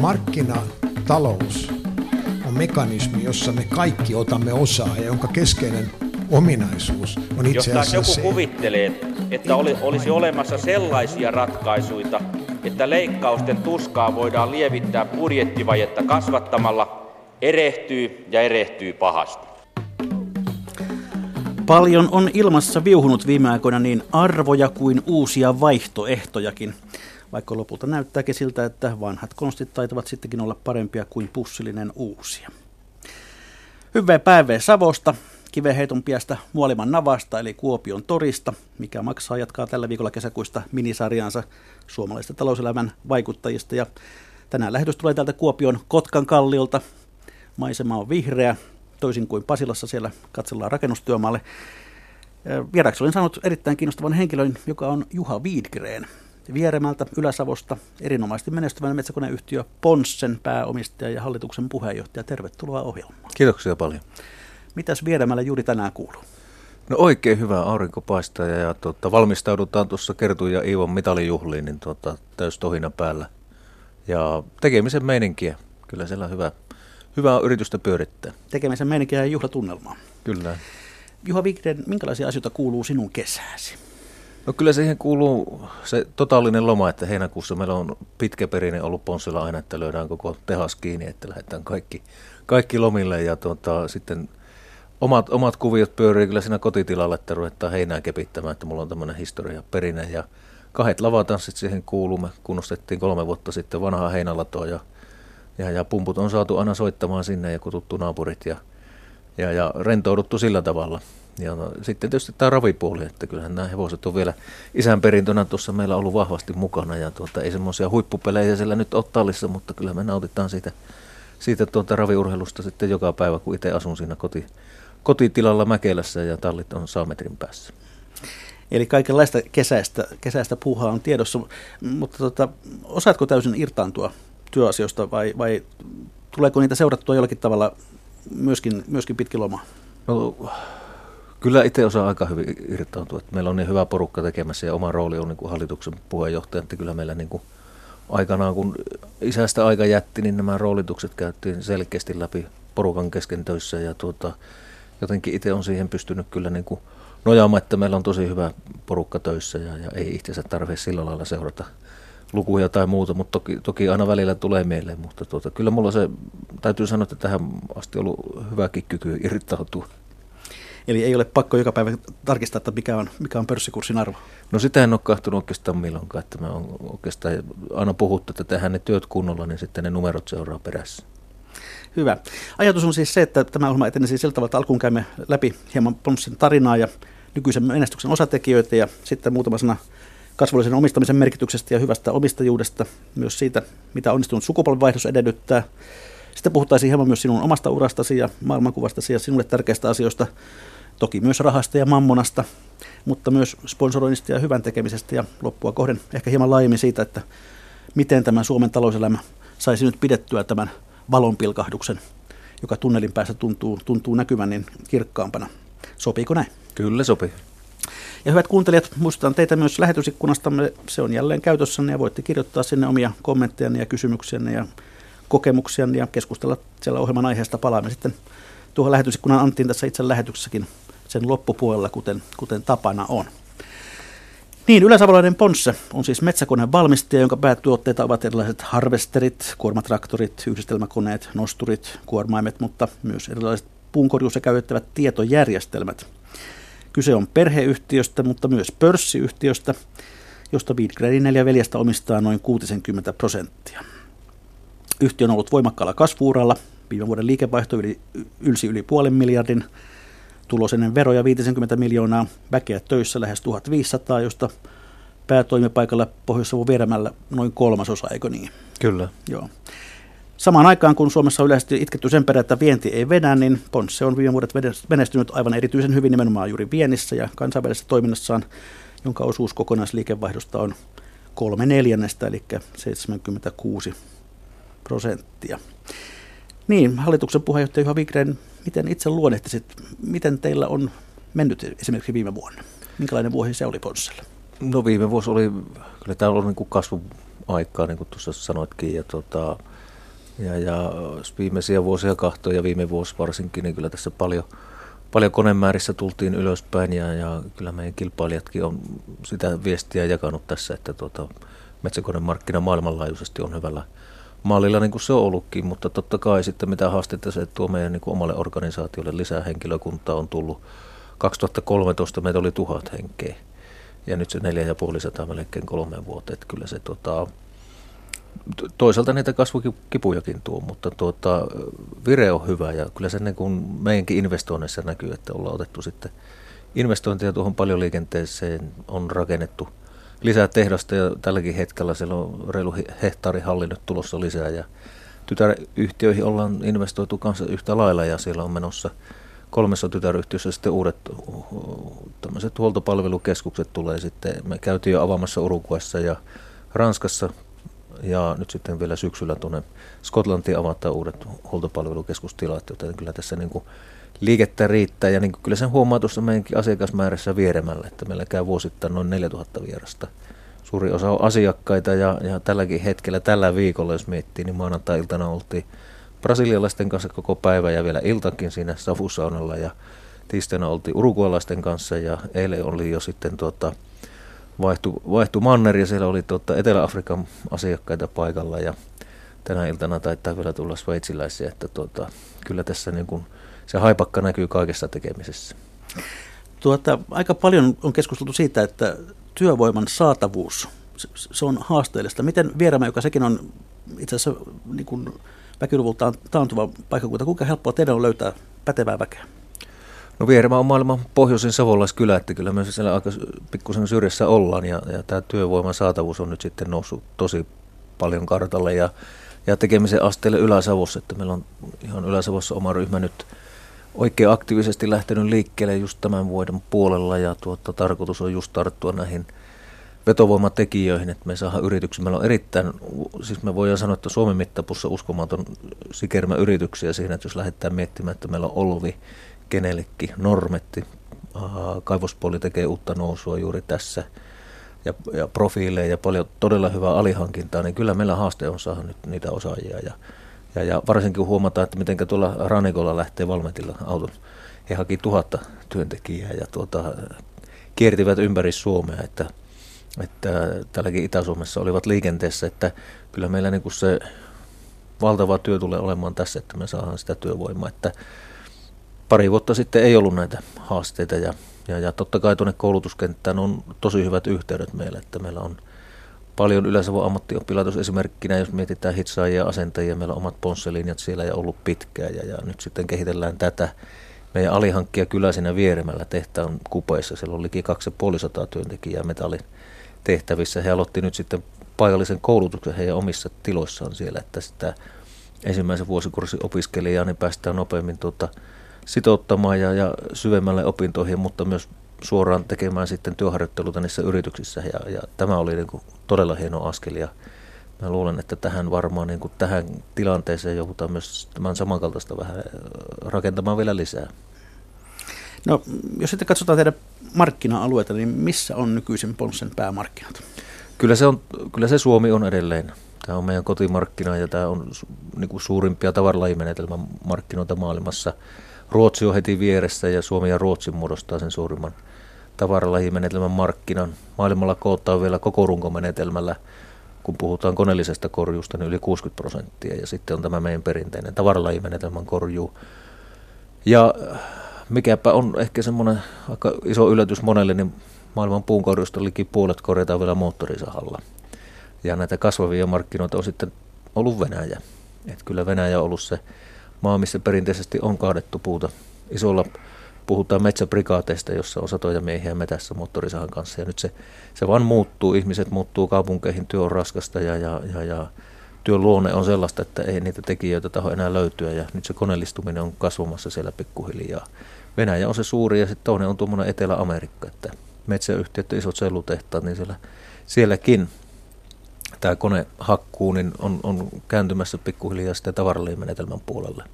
markkinatalous on mekanismi, jossa me kaikki otamme osaa ja jonka keskeinen ominaisuus on itse Jos asiassa joku se, kuvittelee, että oli, olisi olemassa sellaisia ratkaisuja, että leikkausten tuskaa voidaan lievittää budjettivajetta kasvattamalla, erehtyy ja erehtyy pahasti. Paljon on ilmassa viuhunut viime aikoina niin arvoja kuin uusia vaihtoehtojakin, vaikka lopulta näyttääkin siltä, että vanhat konstit taitavat sittenkin olla parempia kuin pussillinen uusia. Hyvää päivää Savosta, kiveheiton piästä Muoliman Navasta eli Kuopion torista, mikä maksaa jatkaa tällä viikolla kesäkuista minisarjansa suomalaisesta talouselämän vaikuttajista. Ja tänään lähetys tulee täältä Kuopion Kotkan kalliolta. Maisema on vihreä, toisin kuin Pasilassa siellä katsellaan rakennustyömaalle. Vieraksi olen saanut erittäin kiinnostavan henkilön, joka on Juha Wiedgren. Vieremältä Ylä-Savosta erinomaisesti menestyvän metsäkoneyhtiö Ponssen pääomistaja ja hallituksen puheenjohtaja. Tervetuloa ohjelmaan. Kiitoksia paljon. Mitäs Vieremällä juuri tänään kuuluu? No oikein hyvä aurinko paistaa ja, ja tuota, valmistaudutaan tuossa Kertun ja Iivon mitalijuhliin niin tuota, täystohina päällä. Ja tekemisen meininkiä, kyllä siellä hyvä, hyvää yritystä pyörittää. Tekemisen meininkiä ja juhlatunnelmaa. Kyllä. Juha Vigden, minkälaisia asioita kuuluu sinun kesääsi? No kyllä siihen kuuluu se totaalinen loma, että heinäkuussa meillä on pitkä perinne ollut Ponssilla aina, että löydään koko tehas kiinni, että lähdetään kaikki, kaikki lomille ja tuota, sitten omat, omat kuviot pyörii kyllä siinä kotitilalla, että ruvetaan heinää kepittämään, että mulla on tämmöinen historia perinne ja kahdet lavatanssit siihen kuuluu. Me kunnostettiin kolme vuotta sitten vanhaa heinälatoa ja, ja, ja pumput on saatu aina soittamaan sinne ja kututtu naapurit ja, ja, ja rentouduttu sillä tavalla. Ja no, sitten tietysti tämä ravipuoli, että kyllähän nämä hevoset on vielä isän perintönä tuossa meillä ollut vahvasti mukana ja tuota, ei semmoisia huippupelejä siellä nyt ole tallissa, mutta kyllä me nautitaan siitä, siitä tuota raviurheilusta sitten joka päivä, kun itse asun siinä koti, kotitilalla Mäkelässä ja tallit on saametrin päässä. Eli kaikenlaista kesäistä, kesäistä puuhaa on tiedossa, mutta tota, osaatko täysin irtaantua työasioista vai, vai tuleeko niitä seurattua jollakin tavalla myöskin, myöskin pitkin lomaa? No, kyllä itse osaa aika hyvin irtaantua. Että meillä on niin hyvä porukka tekemässä ja oma rooli on niin kuin hallituksen puheenjohtaja, että kyllä meillä niin kuin aikanaan, kun isästä aika jätti, niin nämä roolitukset käyttiin selkeästi läpi porukan kesken töissä ja tuota, jotenkin itse on siihen pystynyt kyllä niin kuin nojaamaan, että meillä on tosi hyvä porukka töissä ja, ja ei itsensä tarvitse sillä lailla seurata lukuja tai muuta, mutta toki, toki aina välillä tulee mieleen, mutta tuota, kyllä mulla se, täytyy sanoa, että tähän asti on ollut hyväkin kyky irrittautua. Eli ei ole pakko joka päivä tarkistaa, että mikä on, mikä on pörssikurssin arvo. No sitä en ole kahtunut oikeastaan milloinkaan, että mä oon oikeastaan aina puhuttu, että tehdään ne työt kunnolla, niin sitten ne numerot seuraa perässä. Hyvä. Ajatus on siis se, että tämä ohjelma etenee siis sillä tavalla, että alkuun käymme läpi hieman Ponssin tarinaa ja nykyisen menestyksen osatekijöitä ja sitten muutama sana kasvullisen omistamisen merkityksestä ja hyvästä omistajuudesta, myös siitä, mitä onnistunut sukupolvenvaihdos edellyttää. Sitten puhuttaisiin hieman myös sinun omasta urastasi ja maailmankuvastasi ja sinulle tärkeistä asioista, toki myös rahasta ja mammonasta, mutta myös sponsoroinnista ja hyvän tekemisestä ja loppua kohden ehkä hieman laajemmin siitä, että miten tämä Suomen talouselämä saisi nyt pidettyä tämän valonpilkahduksen, joka tunnelin päässä tuntuu, tuntuu näkyvän niin kirkkaampana. Sopiiko näin? Kyllä sopii. Ja hyvät kuuntelijat, muistutan teitä myös lähetysikkunastamme. Se on jälleen käytössänne ja voitte kirjoittaa sinne omia kommenttejanne ja kysymyksiänne ja kokemuksianne ja keskustella siellä ohjelman aiheesta. Palaamme sitten tuohon lähetysikkunan Anttiin tässä itse lähetyksessäkin sen loppupuolella, kuten, kuten tapana on. Niin, yläsavolainen Ponsse on siis metsäkoneen valmistaja, jonka päätuotteita ovat erilaiset harvesterit, kuormatraktorit, yhdistelmäkoneet, nosturit, kuormaimet, mutta myös erilaiset puunkorjuussa käytettävät tietojärjestelmät. Kyse on perheyhtiöstä, mutta myös pörssiyhtiöstä, josta Wiedgrenin neljä veljestä omistaa noin 60 prosenttia. Yhtiö on ollut voimakkaalla kasvuuralla. Viime vuoden liikevaihto yli, ylsi yli puolen miljardin, tulos ennen veroja 50 miljoonaa, väkeä töissä lähes 1500, josta päätoimipaikalla Pohjois-Savon Vieremällä noin kolmasosa, eikö niin? Kyllä. Joo. Samaan aikaan, kun Suomessa on yleisesti itketty sen perään, että vienti ei vedä, niin Ponsse on viime vuodet menestynyt aivan erityisen hyvin nimenomaan juuri viennissä ja kansainvälisessä toiminnassaan, jonka osuus kokonaisliikevaihdosta on kolme neljännestä, eli 76 prosenttia. Niin, hallituksen puheenjohtaja Juha Vigren, miten itse luonnehtisit, miten teillä on mennyt esimerkiksi viime vuonna? Minkälainen vuosi se oli Ponssella? No viime vuosi oli, kyllä tämä on niin kasvun aikaa, niin kuin tuossa sanoitkin, ja tota, Ja, ja viimeisiä vuosia kahtoa ja viime vuosi varsinkin, niin kyllä tässä paljon, paljon konemäärissä tultiin ylöspäin ja, ja kyllä meidän kilpailijatkin on sitä viestiä jakanut tässä, että tuota, metsäkonemarkkina maailmanlaajuisesti on hyvällä mallilla niin kuin se on ollutkin, mutta totta kai sitten mitä haasteita se tuo meidän niin kuin omalle organisaatiolle. Lisää henkilökuntaa on tullut. 2013 meitä oli tuhat henkeä. Ja nyt se 4500 melkein kolme vuotta, että kyllä se tota, toisaalta niitä kasvukipujakin tuo, mutta tuota, vire on hyvä ja kyllä se niin kuin meidänkin investoinneissa näkyy, että ollaan otettu sitten investointeja tuohon paljon liikenteeseen, on rakennettu lisää tehdasta ja tälläkin hetkellä siellä on reilu hehtaarihalli nyt tulossa lisää ja tytäryhtiöihin ollaan investoitu kanssa yhtä lailla ja siellä on menossa kolmessa tytäryhtiössä sitten uudet tämmöiset huoltopalvelukeskukset tulee sitten. Me käytiin jo avaamassa Uruguassa ja Ranskassa ja nyt sitten vielä syksyllä tuonne Skotlantiin avataan uudet huoltopalvelukeskustilat, joten kyllä tässä niin kuin liikettä riittää. Ja niin kuin kyllä sen huomaa tuossa meidänkin asiakasmäärässä vieremällä, että meillä käy vuosittain noin 4000 vierasta. Suuri osa on asiakkaita ja, ja tälläkin hetkellä, tällä viikolla jos miettii, niin maanantai-iltana oltiin brasilialaisten kanssa koko päivä ja vielä iltakin siinä savusaunalla ja tiistaina oltiin urugualaisten kanssa ja eilen oli jo sitten tuota, vaihtu, vaihtu manner ja siellä oli tuota Etelä-Afrikan asiakkaita paikalla ja tänä iltana taitaa vielä tulla sveitsiläisiä, että tuota, kyllä tässä niin kuin se haipakka näkyy kaikessa tekemisessä. Tuota, aika paljon on keskusteltu siitä, että työvoiman saatavuus, se on haasteellista. Miten Vierämä, joka sekin on itse asiassa niin kuin väkiluvultaan taantuva paikkakunta, kuinka helppoa teidän on löytää pätevää väkeä? No Vierimä on maailman pohjoisin savolaiskylä, että kyllä myös siellä aika pikkusen syrjässä ollaan ja, ja tämä työvoiman saatavuus on nyt sitten noussut tosi paljon kartalle ja, ja tekemisen asteelle Ylä-Savossa, että meillä on ihan Ylä-Savossa oma ryhmä nyt oikein aktiivisesti lähtenyt liikkeelle just tämän vuoden puolella ja tuota, tarkoitus on just tarttua näihin vetovoimatekijöihin, että me saadaan yrityksiä. Meillä on erittäin, siis me voidaan sanoa, että Suomen mittapussa uskomaton sikermä yrityksiä siinä, että jos lähdetään miettimään, että meillä on Olvi, kenellekin, Normetti, kaivospuoli tekee uutta nousua juuri tässä ja, ja profiileja ja paljon todella hyvää alihankintaa, niin kyllä meillä haaste on saada nyt niitä osaajia ja ja, ja varsinkin huomataan, että miten tuolla Ranikolla lähtee Valmetilla auton. He haki tuhatta työntekijää ja tuota, kiertivät ympäri Suomea, että, että tälläkin Itä-Suomessa olivat liikenteessä, että kyllä meillä niin kuin se valtava työ tulee olemaan tässä, että me saadaan sitä työvoimaa, että pari vuotta sitten ei ollut näitä haasteita ja, ja, ja totta kai tuonne koulutuskenttään on tosi hyvät yhteydet meillä, että meillä on paljon Ylä-Savon esimerkkinä, jos mietitään hitsaajia ja asentajia, meillä on omat ponsselinjat siellä ja ollut pitkään ja, ja nyt sitten kehitellään tätä. Meidän alihankkija kyllä siinä vieremällä tehtaan kupeissa, siellä on liki 2500 työntekijää metallin tehtävissä. He aloitti nyt sitten paikallisen koulutuksen heidän omissa tiloissaan siellä, että sitä ensimmäisen vuosikurssin opiskelijaa niin päästään nopeammin tuota, sitouttamaan ja, ja syvemmälle opintoihin, mutta myös suoraan tekemään sitten työharjoitteluta niissä yrityksissä ja, ja tämä oli niin kuin todella hieno askel ja mä luulen, että tähän varmaan niin kuin tähän tilanteeseen joudutaan myös tämän samankaltaista vähän rakentamaan vielä lisää. No, jos sitten katsotaan teidän markkina-alueita, niin missä on nykyisin Ponssen päämarkkinat? Kyllä se, on, kyllä se Suomi on edelleen. Tämä on meidän kotimarkkina ja tämä on niin kuin suurimpia tavaralajimenetelmän markkinoita maailmassa. Ruotsi on heti vieressä ja Suomi ja Ruotsi muodostaa sen suurimman tavaralajimenetelmän markkinan. Maailmalla kootaan vielä koko runkomenetelmällä, kun puhutaan koneellisesta korjuusta, niin yli 60 prosenttia. Ja sitten on tämä meidän perinteinen tavaralajimenetelmän korjuu. Ja mikäpä on ehkä semmoinen aika iso yllätys monelle, niin maailman puunkorjuusta liki puolet korjataan vielä moottorisahalla. Ja näitä kasvavia markkinoita on sitten ollut Venäjä. Et kyllä Venäjä on ollut se maa, missä perinteisesti on kaadettu puuta isolla puhutaan metsäprikaateista, jossa on satoja miehiä metässä moottorisahan kanssa. Ja nyt se, se vaan muuttuu, ihmiset muuttuu kaupunkeihin, työ on raskasta ja, ja, ja, ja työn luonne on sellaista, että ei niitä tekijöitä taho enää löytyä. Ja nyt se koneellistuminen on kasvamassa siellä pikkuhiljaa. Venäjä on se suuri ja sitten toinen on tuommoinen Etelä-Amerikka, että metsäyhtiöt ja isot sellutehtaat, niin siellä, sielläkin tämä kone hakkuu niin on, on kääntymässä pikkuhiljaa sitten tavaraliimenetelmän puolelle.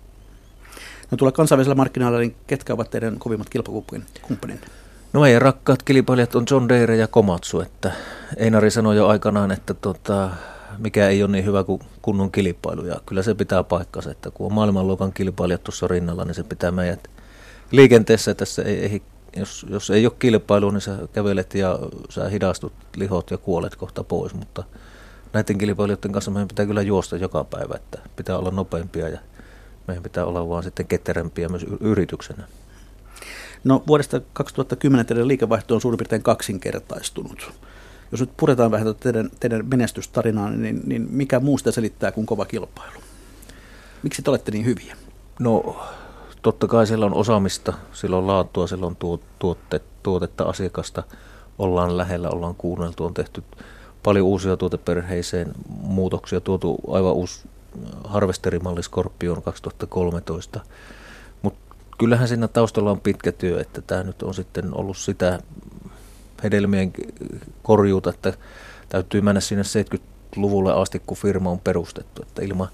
No tuolla kansainvälisellä markkinoilla, niin ketkä ovat teidän kovimmat kilpakumppaninne? No meidän rakkaat kilpailijat on John Deere ja Komatsu, että Einari sanoi jo aikanaan, että tota, mikä ei ole niin hyvä kuin kunnon kilpailu. Ja kyllä se pitää paikkansa, että kun on maailmanluokan kilpailijat tuossa rinnalla, niin se pitää meidät liikenteessä. Tässä ei, ei, jos, jos ei ole kilpailu, niin sä kävelet ja sä hidastut, lihot ja kuolet kohta pois. Mutta näiden kilpailijoiden kanssa meidän pitää kyllä juosta joka päivä, että pitää olla nopeampia ja meidän pitää olla vaan sitten ketterämpiä myös yrityksenä. No vuodesta 2010 teidän liikevaihto on suurin piirtein kaksinkertaistunut. Jos nyt puretaan vähän teidän, teidän menestystarinaa, niin, niin mikä muusta selittää kuin kova kilpailu? Miksi te olette niin hyviä? No totta kai siellä on osaamista, siellä on laatua, siellä on tuotte, tuotetta asiakasta, ollaan lähellä, ollaan kuunneltu, on tehty paljon uusia tuoteperheiseen muutoksia, tuotu aivan uusi harvesterimalli Scorpion 2013. Mutta kyllähän siinä taustalla on pitkä työ, että tämä nyt on sitten ollut sitä hedelmien korjuuta, että täytyy mennä sinne 70-luvulle asti, kun firma on perustettu. Että ilman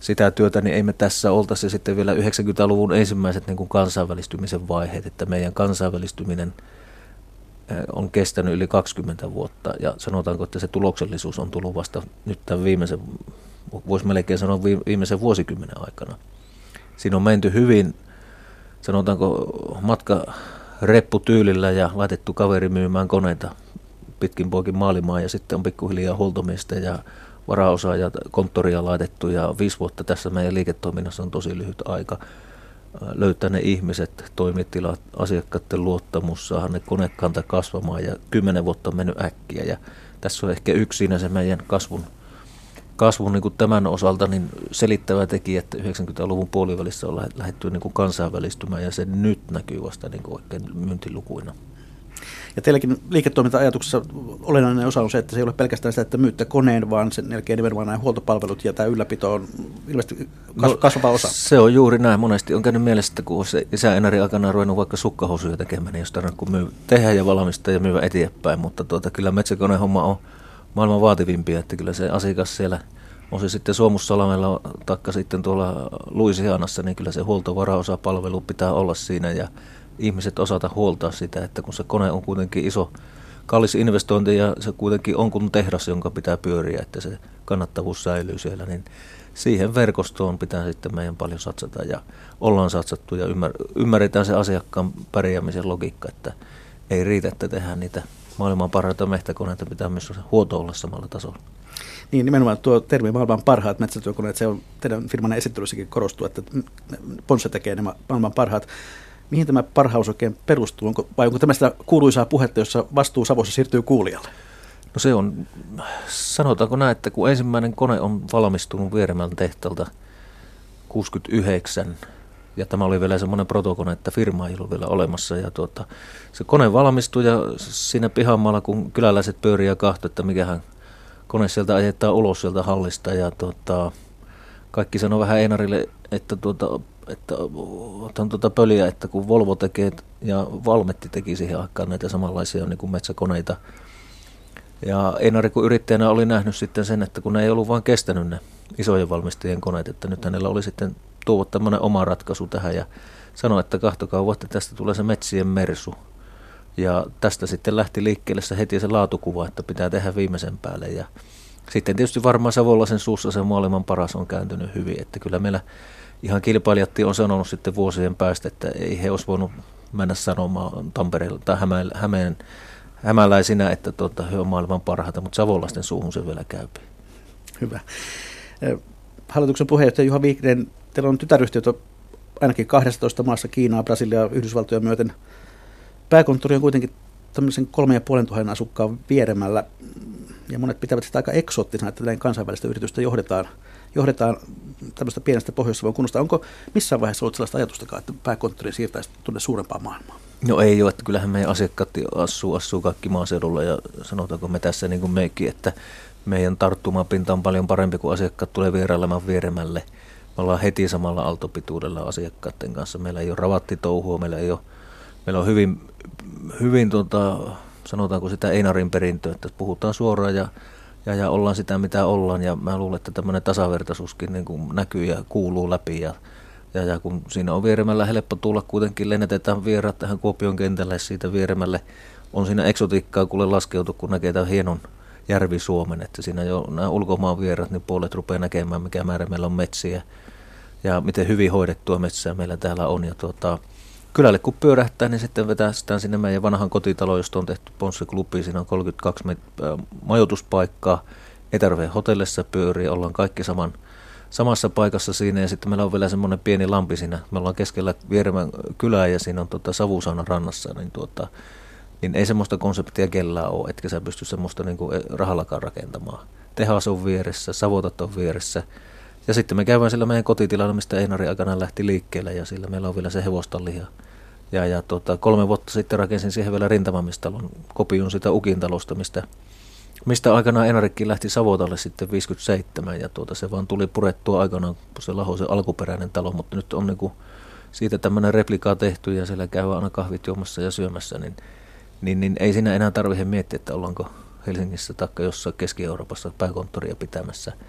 sitä työtä, niin ei me tässä oltaisi sitten vielä 90-luvun ensimmäiset niin kuin kansainvälistymisen vaiheet, että meidän kansainvälistyminen on kestänyt yli 20 vuotta ja sanotaanko, että se tuloksellisuus on tullut vasta nyt tämän viimeisen, voisi melkein sanoa viimeisen vuosikymmenen aikana. Siinä on menty hyvin, sanotaanko matka repputyylillä ja laitettu kaveri myymään koneita pitkin poikin maailmaa ja sitten on pikkuhiljaa huoltomiestä ja varaosaa ja konttoria laitettu ja viisi vuotta tässä meidän liiketoiminnassa on tosi lyhyt aika löytää ne ihmiset, toimitilat, asiakkaiden luottamus, saada ne konekanta kasvamaan ja kymmenen vuotta on mennyt äkkiä ja tässä on ehkä yksi siinä se meidän kasvun, kasvun niin kuin tämän osalta niin selittävä tekijä, että 90-luvun puolivälissä on lähdetty niin kuin kansainvälistymään ja se nyt näkyy vasta niin oikein myyntilukuina. Ja teilläkin liiketoiminta-ajatuksessa olennainen osa on se, että se ei ole pelkästään sitä, että myytte koneen, vaan sen jälkeen nimenomaan nämä huoltopalvelut ja tämä ylläpito on ilmeisesti kas- no, kasvava osa. Se on juuri näin. Monesti on käynyt mielessä, että kun se isä Enari aikana ruvennut vaikka sukkahousuja tekemään, niin jos tarvitsee kun myy, tehdä ja valmistaa ja myyä eteenpäin. Mutta tuota, kyllä metsäkoneen homma on maailman vaativimpia, että kyllä se asiakas siellä on se sitten Suomussalamella taikka sitten tuolla Luisianassa, niin kyllä se huoltovaraosapalvelu pitää olla siinä ja ihmiset osata huoltaa sitä, että kun se kone on kuitenkin iso, kallis investointi ja se kuitenkin on kuin tehdas, jonka pitää pyöriä, että se kannattavuus säilyy siellä, niin siihen verkostoon pitää sitten meidän paljon satsata ja ollaan satsattu ja ymmär- ymmärretään se asiakkaan pärjäämisen logiikka, että ei riitä, että tehdään niitä maailman parhaita mehtäkoneita, pitää myös huolto olla samalla tasolla. Niin, nimenomaan tuo termi maailman parhaat metsätyökoneet, se on teidän firman esittelyssäkin korostuu, että Ponsse tekee nämä maailman parhaat mihin tämä parhaus oikein perustuu? Onko, vai onko tämä sitä kuuluisaa puhetta, jossa vastuu Savossa siirtyy kuulijalle? No se on, sanotaanko näin, että kun ensimmäinen kone on valmistunut Vieremän tehtaalta 69, ja tämä oli vielä semmoinen protokone, että firma ei ollut vielä olemassa. Ja tuota, se kone valmistui ja siinä pihamaalla, kun kyläläiset pyörii ja kahto, että mikähän kone sieltä ajetaan ulos sieltä hallista. Ja tuota, kaikki sanoi vähän Einarille, että tuota, että otan tuota pöliä, että kun Volvo tekee ja Valmetti teki siihen aikaan näitä samanlaisia niin kuin metsäkoneita. Ja Einari kun yrittäjänä oli nähnyt sitten sen, että kun ne ei ollut vain kestänyt ne isojen valmistajien koneet, että nyt hänellä oli sitten tuovat tämmöinen oma ratkaisu tähän ja sanoi, että kahtokaa vuotta tästä tulee se metsien mersu. Ja tästä sitten lähti liikkeelle se heti se laatukuva, että pitää tehdä viimeisen päälle. Ja sitten tietysti varmaan Savolaisen suussa se maailman paras on kääntynyt hyvin, että kyllä meillä ihan kilpailijat on sanonut sitten vuosien päästä, että ei he olisi voinut mennä sanomaan Tampereella tai Hämeen, Hämeen, hämäläisinä, että tuota, he on maailman parhaita, mutta savolaisten suuhun se vielä käy. Hyvä. Hallituksen puheenjohtaja Juha Viikinen, teillä on tytäryhtiöt ainakin 12 maassa, Kiinaa, Brasiliaa, Yhdysvaltoja myöten. Pääkonttori on kuitenkin tämmöisen kolme ja puolen tuhannen asukkaan vieremällä, ja monet pitävät sitä aika eksoottisena, että näin kansainvälistä yritystä johdetaan – johdetaan tämmöistä pienestä pohjois kunnosta. Onko missään vaiheessa ollut sellaista ajatustakaan, että pääkonttori siirtäisi tuonne suurempaan maailmaan? No ei ole, että kyllähän meidän asiakkaat asuu, asuu kaikki maaseudulla ja sanotaanko me tässä niin kuin mekin, että meidän tarttumapinta on paljon parempi, kuin asiakkaat tulee vierailemaan vieremälle. Me ollaan heti samalla aaltopituudella asiakkaiden kanssa. Meillä ei ole ravattitouhua, meillä ei ole, meillä on hyvin, hyvin tuota, sanotaanko sitä Einarin perintöä, että puhutaan suoraan ja ja, ja ollaan sitä, mitä ollaan. Ja mä luulen, että tämmöinen tasavertaisuuskin niin kuin näkyy ja kuuluu läpi. Ja, ja, ja kun siinä on vieremällä helppo tulla, kuitenkin lennätetään vieraat tähän Kuopion kentälle siitä vieremälle. On siinä eksotiikkaa kuule laskeutu, kun näkee tämän hienon, järvi Suomen, että siinä jo nämä ulkomaan vierat, niin puolet rupeaa näkemään, mikä määrä meillä on metsiä ja miten hyvin hoidettua metsää meillä täällä on. Ja tuota, kylälle kun pyörähtää, niin sitten vetää sitä sinne meidän vanhan kotitaloon, josta on tehty Ponsse-klubi. Siinä on 32 met- äh, majoituspaikkaa. Eterveen hotellissa pyörii, ollaan kaikki saman, samassa paikassa siinä ja sitten meillä on vielä semmoinen pieni lampi siinä. Me ollaan keskellä Vieremän kylää ja siinä on tuota savusauna rannassa, niin, tuota, niin ei semmoista konseptia kellään ole, etkä sä pysty semmoista niin rahallakaan rakentamaan. Tehas on vieressä, savotat on vieressä, ja sitten me käydään sillä meidän kotitilalla, mistä Einari aikana lähti liikkeelle ja sillä meillä on vielä se hevostalli. Ja, ja, ja tota, kolme vuotta sitten rakensin siihen vielä rintamamistalon kopion sitä Ukintalosta, mistä, mistä aikanaan Einarikin lähti Savotalle sitten 57 ja tuota, se vaan tuli purettua aikanaan se se alkuperäinen talo, mutta nyt on niinku siitä tämmöinen replikaa tehty ja siellä käy aina kahvit juomassa ja syömässä, niin, niin, niin ei siinä enää tarvitse miettiä, että ollaanko Helsingissä tai jossain Keski-Euroopassa pääkonttoria pitämässä –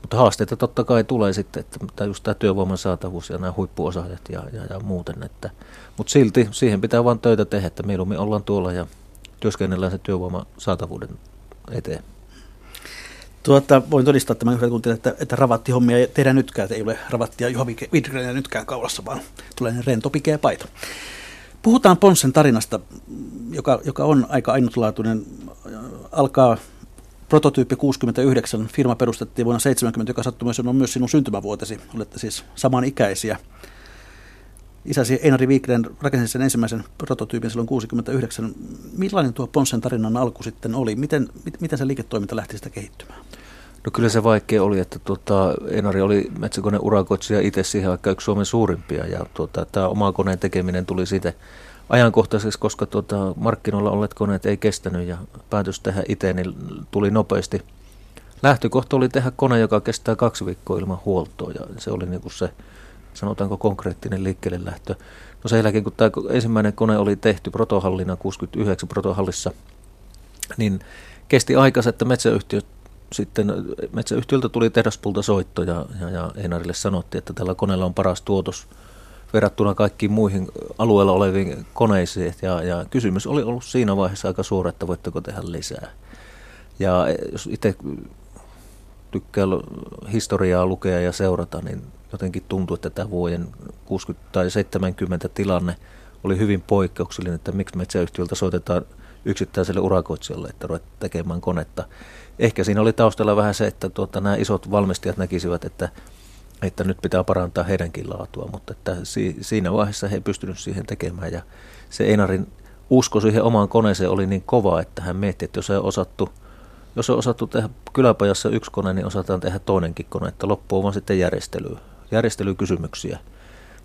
mutta haasteita totta kai tulee sitten, että just tämä työvoiman saatavuus ja nämä huippuosaajat ja, ja, ja muuten. Että, mutta silti siihen pitää vain töitä tehdä, että mieluummin ollaan tuolla ja työskennellään se työvoiman saatavuuden eteen. Tuota, voin todistaa tämän yhden tuntia, että, että ravattihommia ei tehdä nytkään, että ei ole ravattia Juha Widgrenia nytkään kaulassa, vaan tulee rento pikeä paita. Puhutaan Ponssen tarinasta, joka, joka on aika ainutlaatuinen. Alkaa Prototyyppi 69, firma perustettiin vuonna 70, joka sattumoisin on myös sinun syntymävuotesi. Olette siis samanikäisiä. Isäsi Einari Viikren rakensi sen ensimmäisen prototyypin silloin 69. Millainen tuo Ponssen tarinan alku sitten oli? Miten, miten se liiketoiminta lähti sitä kehittymään? No kyllä se vaikea oli, että tuota, Einari oli metsäkoneen urakoitsija itse siihen vaikka yksi Suomen suurimpia ja tuota, tämä oma koneen tekeminen tuli siitä ajankohtaiseksi, koska tuota, markkinoilla olleet koneet ei kestänyt ja päätös tehdä itse niin tuli nopeasti. Lähtökohta oli tehdä kone, joka kestää kaksi viikkoa ilman huoltoa ja se oli niin kuin se, sanotaanko konkreettinen liikkeelle lähtö. No sen jälkeen, kun tämä ensimmäinen kone oli tehty protohallina 69 protohallissa, niin kesti aikansa, että metsäyhtiö sitten metsäyhtiöltä tuli tehdaspulta soitto ja, ja, ja Einarille sanottiin, että tällä koneella on paras tuotos – verrattuna kaikkiin muihin alueella oleviin koneisiin. Ja, ja kysymys oli ollut siinä vaiheessa aika suora, että voitteko tehdä lisää. Ja jos itse tykkää historiaa lukea ja seurata, niin jotenkin tuntuu, että tämä vuoden 60 tai 70 tilanne oli hyvin poikkeuksellinen, että miksi metsäyhtiöltä soitetaan yksittäiselle urakoitsijalle, että ruvet tekemään konetta. Ehkä siinä oli taustalla vähän se, että tuota, nämä isot valmistajat näkisivät, että että nyt pitää parantaa heidänkin laatua, mutta että si, siinä vaiheessa he pystynyt siihen tekemään ja se Einarin usko siihen omaan koneeseen oli niin kova, että hän mietti, että jos ei osattu, jos on osattu tehdä kyläpajassa yksi kone, niin osataan tehdä toinenkin kone, että loppuu vaan sitten järjestely, järjestelykysymyksiä.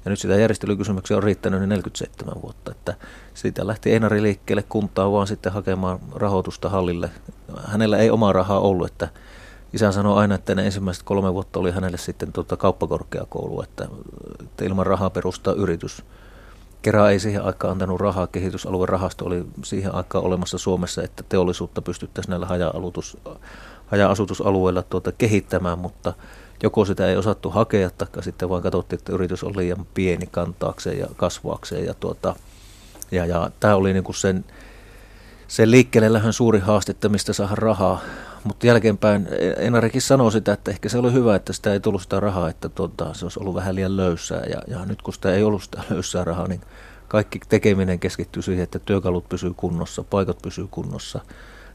Ja nyt sitä järjestelykysymyksiä on riittänyt niin 47 vuotta, että siitä lähti Einari liikkeelle kuntaa vaan sitten hakemaan rahoitusta hallille. Hänellä ei omaa rahaa ollut, että isä sanoi aina, että ne ensimmäiset kolme vuotta oli hänelle sitten tuota kauppakorkeakoulu, että, että ilman rahaa perustaa yritys. Kerran ei siihen aikaan antanut rahaa, kehitysalueen rahasto oli siihen aikaan olemassa Suomessa, että teollisuutta pystyttäisiin näillä haja-asutus, haja-asutusalueilla tuota kehittämään, mutta joko sitä ei osattu hakea, tai sitten vaan katsottiin, että yritys on liian pieni kantaakseen ja kasvaakseen. Ja, tuota, ja, ja tämä oli niin kuin sen, sen liikkeelle lähön suuri haaste, että mistä saada rahaa mutta jälkeenpäin Enarikin sanoi sitä, että ehkä se oli hyvä, että sitä ei tullut sitä rahaa, että tuota, se olisi ollut vähän liian löysää. Ja, ja nyt kun sitä ei ollut sitä löysää rahaa, niin kaikki tekeminen keskittyy siihen, että työkalut pysyy kunnossa, paikat pysyy kunnossa.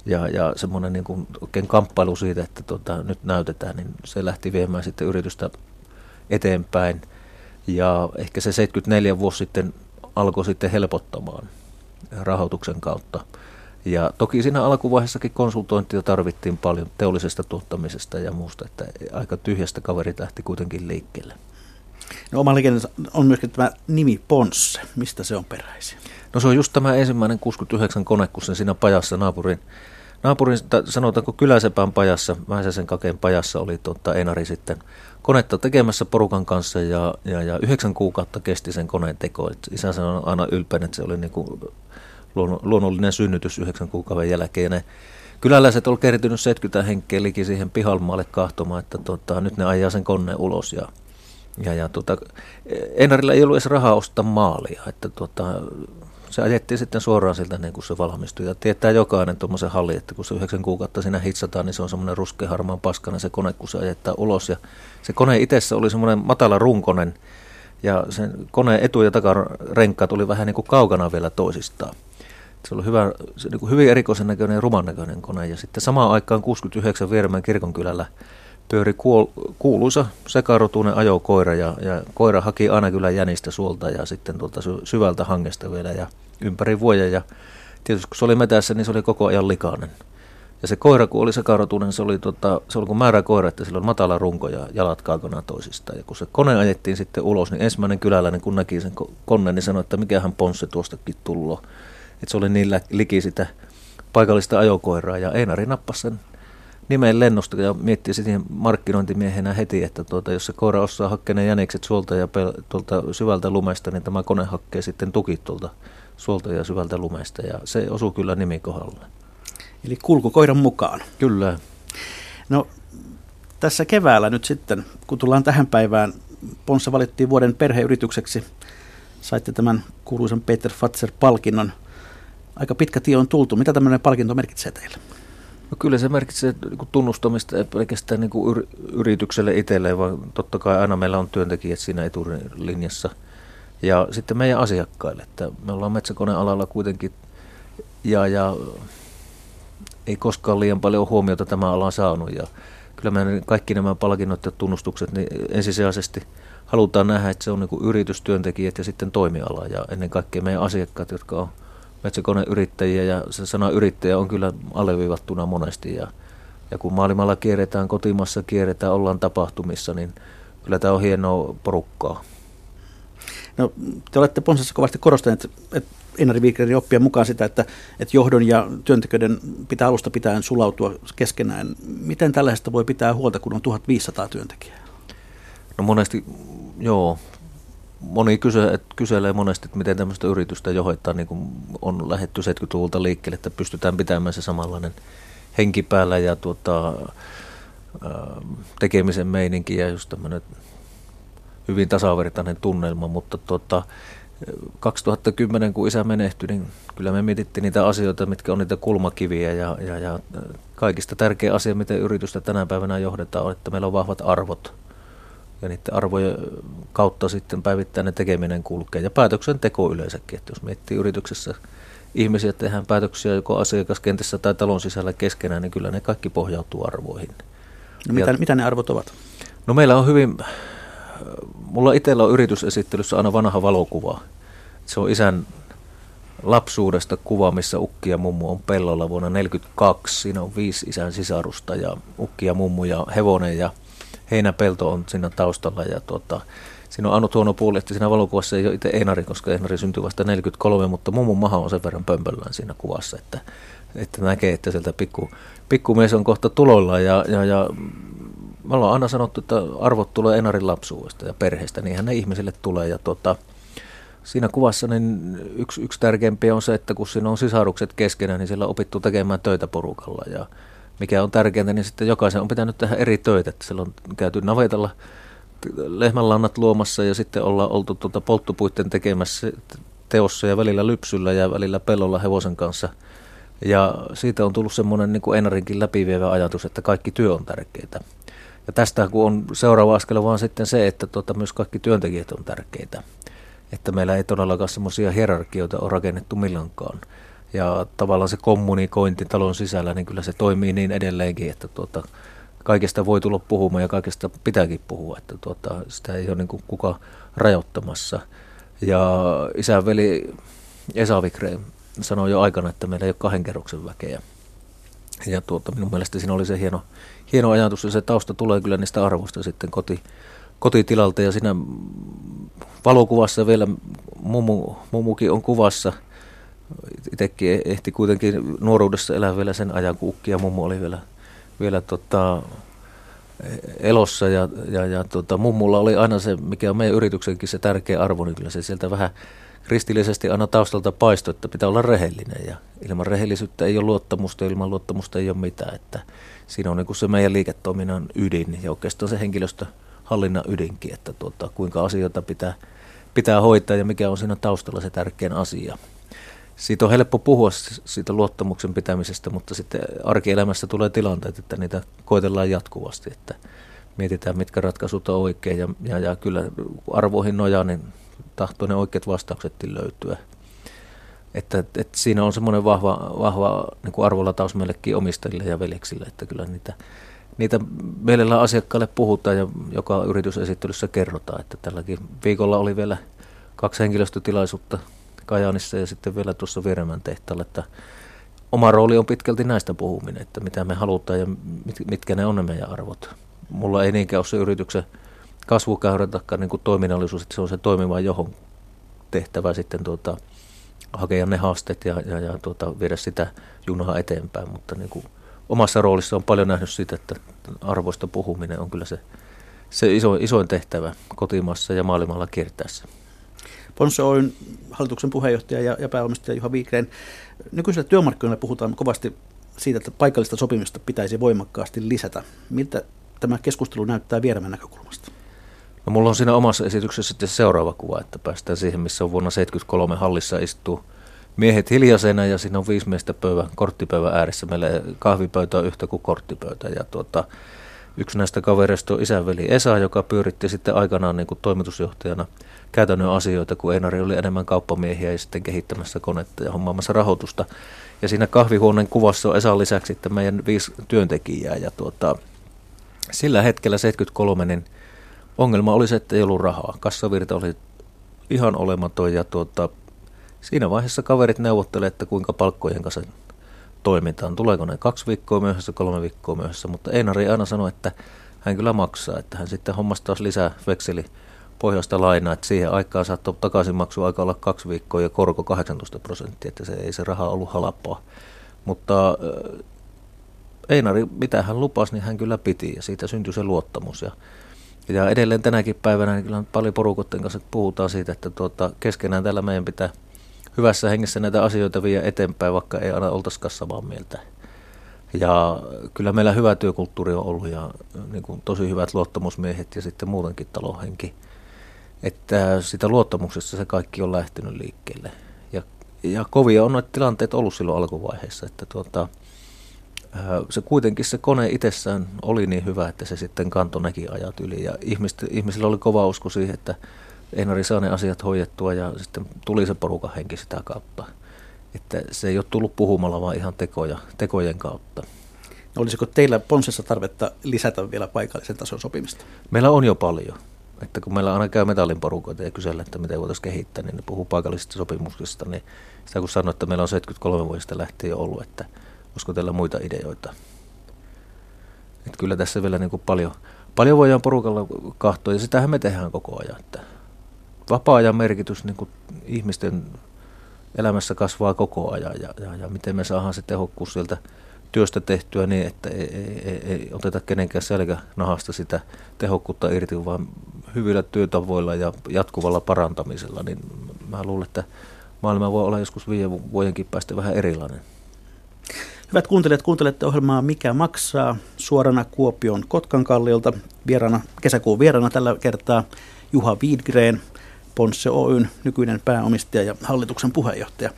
Ja, ja semmoinen niin kuin oikein kamppailu siitä, että tuota, nyt näytetään, niin se lähti viemään sitten yritystä eteenpäin. Ja ehkä se 74 vuosi sitten alkoi sitten helpottamaan rahoituksen kautta – ja toki siinä alkuvaiheessakin konsultointia tarvittiin paljon teollisesta tuottamisesta ja muusta, että aika tyhjästä kaveri lähti kuitenkin liikkeelle. No oma liikenne on myöskin tämä nimi Ponsse. Mistä se on peräisin? No se on just tämä ensimmäinen 69 kone, kun se siinä pajassa naapurin, naapurin sanotaanko Kyläsepän pajassa, Väisäsen kakeen pajassa oli tuota, Enari sitten konetta tekemässä porukan kanssa ja, ja, ja yhdeksän kuukautta kesti sen koneen teko. Et isä sanoi aina ylpeänä, että se oli niin kuin luonnollinen synnytys yhdeksän kuukauden jälkeen. Ja ne kyläläiset oli kertynyt 70 henkeä liki siihen pihalmaalle kahtomaan, että tota, nyt ne ajaa sen koneen ulos. Ja, ja, ja tota, Enarilla ei ollut edes rahaa ostaa maalia, että tota, se ajettiin sitten suoraan siltä niin kuin se valmistui. Ja tietää jokainen tuommoisen halli, että kun se yhdeksän kuukautta siinä hitsataan, niin se on semmoinen ruskeharmaan paskana se kone, kun se ajettaa ulos. Ja se kone itsessä oli semmoinen matala runkonen, ja sen koneen etu- ja takarenkaat oli vähän niin kuin kaukana vielä toisistaan. Se oli hyvä, se niin hyvin erikoisen näköinen ja ruman näköinen kone. Ja sitten samaan aikaan 69 Vieremäen kirkonkylällä pyöri kuol- kuuluisa sekarotuinen ajokoira ja, ja koira haki aina kyllä jänistä suolta ja sitten tuolta sy- syvältä hangesta vielä ja ympäri vuoja ja tietysti kun se oli metässä, niin se oli koko ajan likainen. Ja se koira, kun oli sekarotuinen, se oli, tota, se oli kuin määrä koira, että sillä on matala runko ja jalat kaukana toisistaan. Ja kun se kone ajettiin sitten ulos, niin ensimmäinen kyläläinen, kun näki sen koneen, niin sanoi, että mikähän ponsse tuostakin tullo. Että se oli niin liki sitä paikallista ajokoiraa. Ja Einari nappasi sen nimen lennosta ja miettii sitten markkinointimiehenä heti, että tuota, jos se koira osaa hakkea ne jänikset suolta ja pel- tuolta syvältä lumesta, niin tämä kone hakkee sitten tukit tuolta suolta ja syvältä lumesta. Ja se osuu kyllä nimi kohdalle. Eli kulkukoiran mukaan. Kyllä. No tässä keväällä nyt sitten, kun tullaan tähän päivään, Ponssa valittiin vuoden perheyritykseksi. Saitte tämän kuuluisen Peter Fatser-palkinnon. Aika pitkä tie on tultu. Mitä tämmöinen palkinto merkitsee teille? No kyllä se merkitsee niin tunnustamista ei pelkästään niin kuin yritykselle itselleen, vaan totta kai aina meillä on työntekijät siinä etulinjassa. Ja sitten meidän asiakkaille, että me ollaan metsäkonealalla kuitenkin ja, ja ei koskaan liian paljon huomiota tämä ala saanut. Ja kyllä me kaikki nämä palkinnot ja tunnustukset, niin ensisijaisesti halutaan nähdä, että se on niin yritystyöntekijät ja sitten toimiala ja ennen kaikkea meidän asiakkaat, jotka on metsäkoneyrittäjiä ja se sana yrittäjä on kyllä alleviivattuna monesti ja, ja kun maailmalla kierretään, kotimassa kierretään, ollaan tapahtumissa, niin kyllä tämä on hienoa porukkaa. No, te olette Ponsassa kovasti korostaneet, että Einari Wigrerin oppia mukaan sitä, että, että johdon ja työntekijöiden pitää alusta pitäen sulautua keskenään. Miten tällaisesta voi pitää huolta, kun on 1500 työntekijää? No monesti, joo, moni kyse, kyselee monesti, että miten tämmöistä yritystä johdetaan, niin kuin on lähetty 70-luvulta liikkeelle, että pystytään pitämään se samanlainen henki päällä ja tuota, tekemisen meininki ja just tämmöinen hyvin tasavertainen tunnelma, mutta tuota, 2010, kun isä menehtyi, niin kyllä me mietittiin niitä asioita, mitkä on niitä kulmakiviä ja, ja, ja kaikista tärkeä asia, miten yritystä tänä päivänä johdetaan, on, että meillä on vahvat arvot – ja niiden arvojen kautta sitten päivittäinen tekeminen kulkee ja päätöksenteko yleensäkin. Että jos miettii yrityksessä ihmisiä, tehdään päätöksiä joko asiakaskentässä tai talon sisällä keskenään, niin kyllä ne kaikki pohjautuu arvoihin. No mitä, ja, mitä ne arvot ovat? No meillä on hyvin, mulla itsellä on yritysesittelyssä aina vanha valokuva. Se on isän lapsuudesta kuva, missä ukki ja mummu on pellolla vuonna 1942. Siinä on viisi isän sisarusta ja ukki ja mummu ja hevonen ja heinäpelto on siinä taustalla ja tuota, siinä on ainut huono puoli, että siinä valokuvassa ei ole itse Einari, koska Einari syntyi vasta 43, mutta mummun maha on sen verran pömpöllään siinä kuvassa, että, että näkee, että sieltä pikku, pikkumies on kohta tuloilla ja, ja, ja me ollaan aina sanottu, että arvot tulee Einarin lapsuudesta ja perheestä, niinhän ne ihmisille tulee ja tuota, siinä kuvassa niin yksi, yksi tärkeimpiä on se, että kun siinä on sisarukset keskenään, niin siellä on opittu tekemään töitä porukalla ja mikä on tärkeintä, niin sitten jokaisen on pitänyt tehdä eri töitä. Että siellä on käyty navetalla lehmänlannat luomassa ja sitten ollaan oltu tuota polttopuitten tekemässä teossa ja välillä lypsyllä ja välillä pellolla hevosen kanssa. Ja siitä on tullut semmoinen niin kuin Einarinkin läpivievä ajatus, että kaikki työ on tärkeää. Ja tästä kun on seuraava askel vaan sitten se, että tuota, myös kaikki työntekijät on tärkeitä. Että meillä ei todellakaan semmoisia hierarkioita ole rakennettu milloinkaan ja tavallaan se kommunikointi talon sisällä, niin kyllä se toimii niin edelleenkin, että tuota, kaikesta voi tulla puhumaan ja kaikesta pitääkin puhua, että tuota, sitä ei ole niin kuin kuka rajoittamassa. Ja isän veli Esa Vikre sanoi jo aikana, että meillä ei ole kahden kerroksen väkeä. Ja tuota, minun mielestä siinä oli se hieno, hieno ajatus, ja se tausta tulee kyllä niistä arvoista sitten koti, kotitilalta, ja siinä valokuvassa vielä mummu, mummukin on kuvassa – itsekin ehti kuitenkin nuoruudessa elää vielä sen ajan, kun ukki ja mummo oli vielä, vielä tota, elossa. Ja, ja, ja tota, mummulla oli aina se, mikä on meidän yrityksenkin se tärkeä arvo, niin kyllä se sieltä vähän kristillisesti aina taustalta paistoi, että pitää olla rehellinen. Ja ilman rehellisyyttä ei ole luottamusta, ilman luottamusta ei ole mitään, että siinä on niin se meidän liiketoiminnan ydin ja oikeastaan se henkilöstöhallinnan ydinkin, että tuota, kuinka asioita pitää, pitää hoitaa ja mikä on siinä taustalla se tärkein asia. Siitä on helppo puhua siitä luottamuksen pitämisestä, mutta sitten arkielämässä tulee tilanteet, että niitä koitellaan jatkuvasti, että mietitään, mitkä ratkaisut on oikein ja, ja, ja kyllä arvoihin nojaa, niin tahtoo ne oikeat vastauksetkin löytyä. Että, että siinä on semmoinen vahva, vahva niin kuin arvolataus meillekin omistajille ja veljeksille, että kyllä niitä, niitä mielellään asiakkaille puhutaan ja joka yritysesittelyssä kerrotaan, että tälläkin viikolla oli vielä kaksi henkilöstötilaisuutta Kajaanissa ja sitten vielä tuossa Viremän tehtaalla, että oma rooli on pitkälti näistä puhuminen, että mitä me halutaan ja mitkä ne on ne meidän arvot. Mulla ei niinkään ole se yrityksen kasvukäyrä niin kuin toiminnallisuus, että se on se toimiva johon tehtävä sitten tuota, hakea ne haasteet ja, ja, ja tuota, viedä sitä junaa eteenpäin, mutta niin kuin omassa roolissa on paljon nähnyt sitä, että arvoista puhuminen on kyllä se, se iso, isoin tehtävä kotimaassa ja maailmalla kiertäessä. Ponsse Oyn hallituksen puheenjohtaja ja, ja pääomistaja Juha Viikreen. Nykyisellä työmarkkinoilla puhutaan kovasti siitä, että paikallista sopimista pitäisi voimakkaasti lisätä. Miltä tämä keskustelu näyttää Vieremän näkökulmasta? No, mulla on siinä omassa esityksessä sitten seuraava kuva, että päästään siihen, missä on vuonna 1973 hallissa istuu miehet hiljaisena ja siinä on viisi miestä pöydä, korttipöydän ääressä. Meillä kahvipöytä on yhtä kuin korttipöytä ja tuota, yksi näistä kavereista on isänveli Esa, joka pyöritti sitten aikanaan niin kuin toimitusjohtajana käytännön asioita, kun Einari oli enemmän kauppamiehiä ja sitten kehittämässä konetta ja hommaamassa rahoitusta. Ja siinä kahvihuoneen kuvassa on Esan lisäksi sitten meidän viisi työntekijää ja tuota, sillä hetkellä 73 niin ongelma oli se, että ei ollut rahaa. Kassavirta oli ihan olematon ja tuota, siinä vaiheessa kaverit neuvottelevat, että kuinka palkkojen kanssa toimitaan. Tuleeko ne kaksi viikkoa myöhässä, kolme viikkoa myöhässä, mutta Einari aina sanoi, että hän kyllä maksaa, että hän sitten hommasi taas lisää vekseli pohjoista lainaa, että siihen aikaan saattoi takaisinmaksu aika olla kaksi viikkoa ja korko 18 prosenttia, että se ei se raha ollut halapaa. Mutta Einari, mitä hän lupasi, niin hän kyllä piti ja siitä syntyi se luottamus. Ja, ja edelleen tänäkin päivänä niin kyllä paljon porukotten kanssa puhutaan siitä, että tuota, keskenään täällä meidän pitää hyvässä hengessä näitä asioita viedä eteenpäin, vaikka ei aina oltaisikaan samaa mieltä. Ja kyllä meillä hyvä työkulttuuri on ollut ja niin kuin tosi hyvät luottamusmiehet ja sitten muutenkin talohenki. Että sitä luottamuksesta se kaikki on lähtenyt liikkeelle. Ja, ja kovia on noita tilanteet ollut silloin alkuvaiheessa, että tuota, se kuitenkin se kone itsessään oli niin hyvä, että se sitten kantoi nekin ajat yli. Ja ihmiset, ihmisillä oli kova usko siihen, että Einari saa ne asiat hoidettua ja sitten tuli se porukan henki sitä kautta. Että se ei ole tullut puhumalla, vaan ihan tekoja, tekojen kautta. Olisiko teillä Ponsessa tarvetta lisätä vielä paikallisen tason sopimista? Meillä on jo paljon. Että kun meillä aina käy metallin porukoita ja kysellä, että miten voitaisiin kehittää, niin ne puhuu paikallisista sopimuksista. Niin sitä kun sanoin, että meillä on 73 vuodesta lähtien ollut, että olisiko teillä muita ideoita. Että kyllä tässä vielä niin kuin paljon, paljon voidaan porukalla kahtoa ja sitähän me tehdään koko ajan. Että vapaa-ajan merkitys niin kuin ihmisten elämässä kasvaa koko ajan ja, ja, ja miten me saadaan se tehokkuus sieltä työstä tehtyä niin, että ei, ei, ei, ei oteta kenenkään selkänahasta sitä tehokkuutta irti, vaan hyvillä työtavoilla ja jatkuvalla parantamisella, niin mä luulen, että maailma voi olla joskus viiden vuodenkin päästä vähän erilainen. Hyvät kuuntelijat, kuuntelette ohjelmaa Mikä maksaa suorana Kuopion Kotkankallilta. Vierana, kesäkuun vierana tällä kertaa Juha Wiedgren, Ponsse Oyn nykyinen pääomistaja ja hallituksen puheenjohtaja.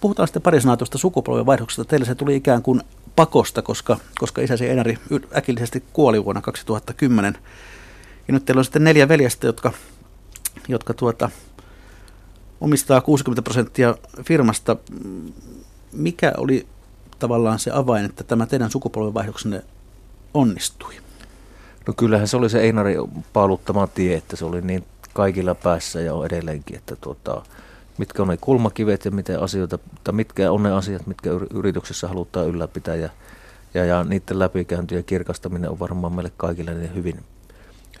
Puhutaan sitten pari sanaa tuosta sukupolvenvaihdoksesta. Teille se tuli ikään kuin pakosta, koska, koska isäsi Enari äkillisesti kuoli vuonna 2010. Ja nyt teillä on sitten neljä veljestä, jotka, jotka tuota, omistaa 60 prosenttia firmasta. Mikä oli tavallaan se avain, että tämä teidän sukupolvenvaihdoksenne onnistui? No kyllähän se oli se Einari paaluttama tie, että se oli niin kaikilla päässä ja on edelleenkin, että tuota, mitkä on ne kulmakivet ja miten asioita, tai mitkä on ne asiat, mitkä yrityksessä halutaan ylläpitää ja, ja, ja niiden läpikäynti ja kirkastaminen on varmaan meille kaikille niin hyvin,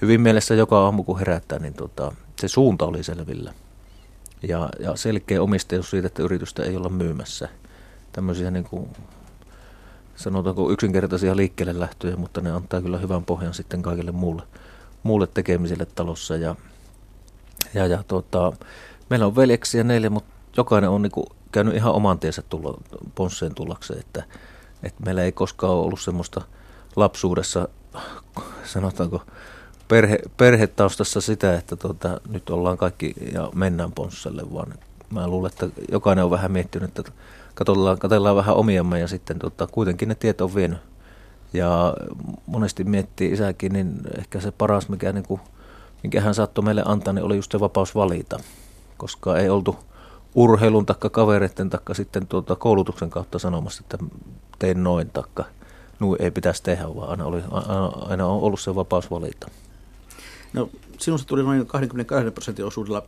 hyvin mielessä joka aamu kun herättää, niin tuota, se suunta oli selvillä. Ja, ja selkeä omistajuus siitä, että yritystä ei olla myymässä. Tämmöisiä niin kuin, sanotaanko yksinkertaisia liikkeelle lähtöjä, mutta ne antaa kyllä hyvän pohjan sitten kaikille muulle, muulle tekemiselle talossa. Ja, ja, ja tuota, meillä on veljeksiä neljä, mutta jokainen on niin käynyt ihan oman tiensä tulla, ponsseen tullakseen, että, että meillä ei koskaan ollut semmoista lapsuudessa, sanotaanko, perhe, perhetaustassa sitä, että tuota, nyt ollaan kaikki ja mennään ponsselle, vaan mä luulen, että jokainen on vähän miettinyt, että katsellaan, katsellaan vähän omiamme ja sitten tota, kuitenkin ne tiet on vienyt. Ja monesti miettii isäkin, niin ehkä se paras, mikä, niin kuin, minkä hän saattoi meille antaa, niin oli just se vapaus valita. Koska ei oltu urheilun takka kavereiden takka sitten tuota koulutuksen kautta sanomassa, että tein noin takka. Nuu ei pitäisi tehdä, vaan aina, oli, aina on ollut se vapaus valita. No, sinusta tuli noin 22 prosentin osuudella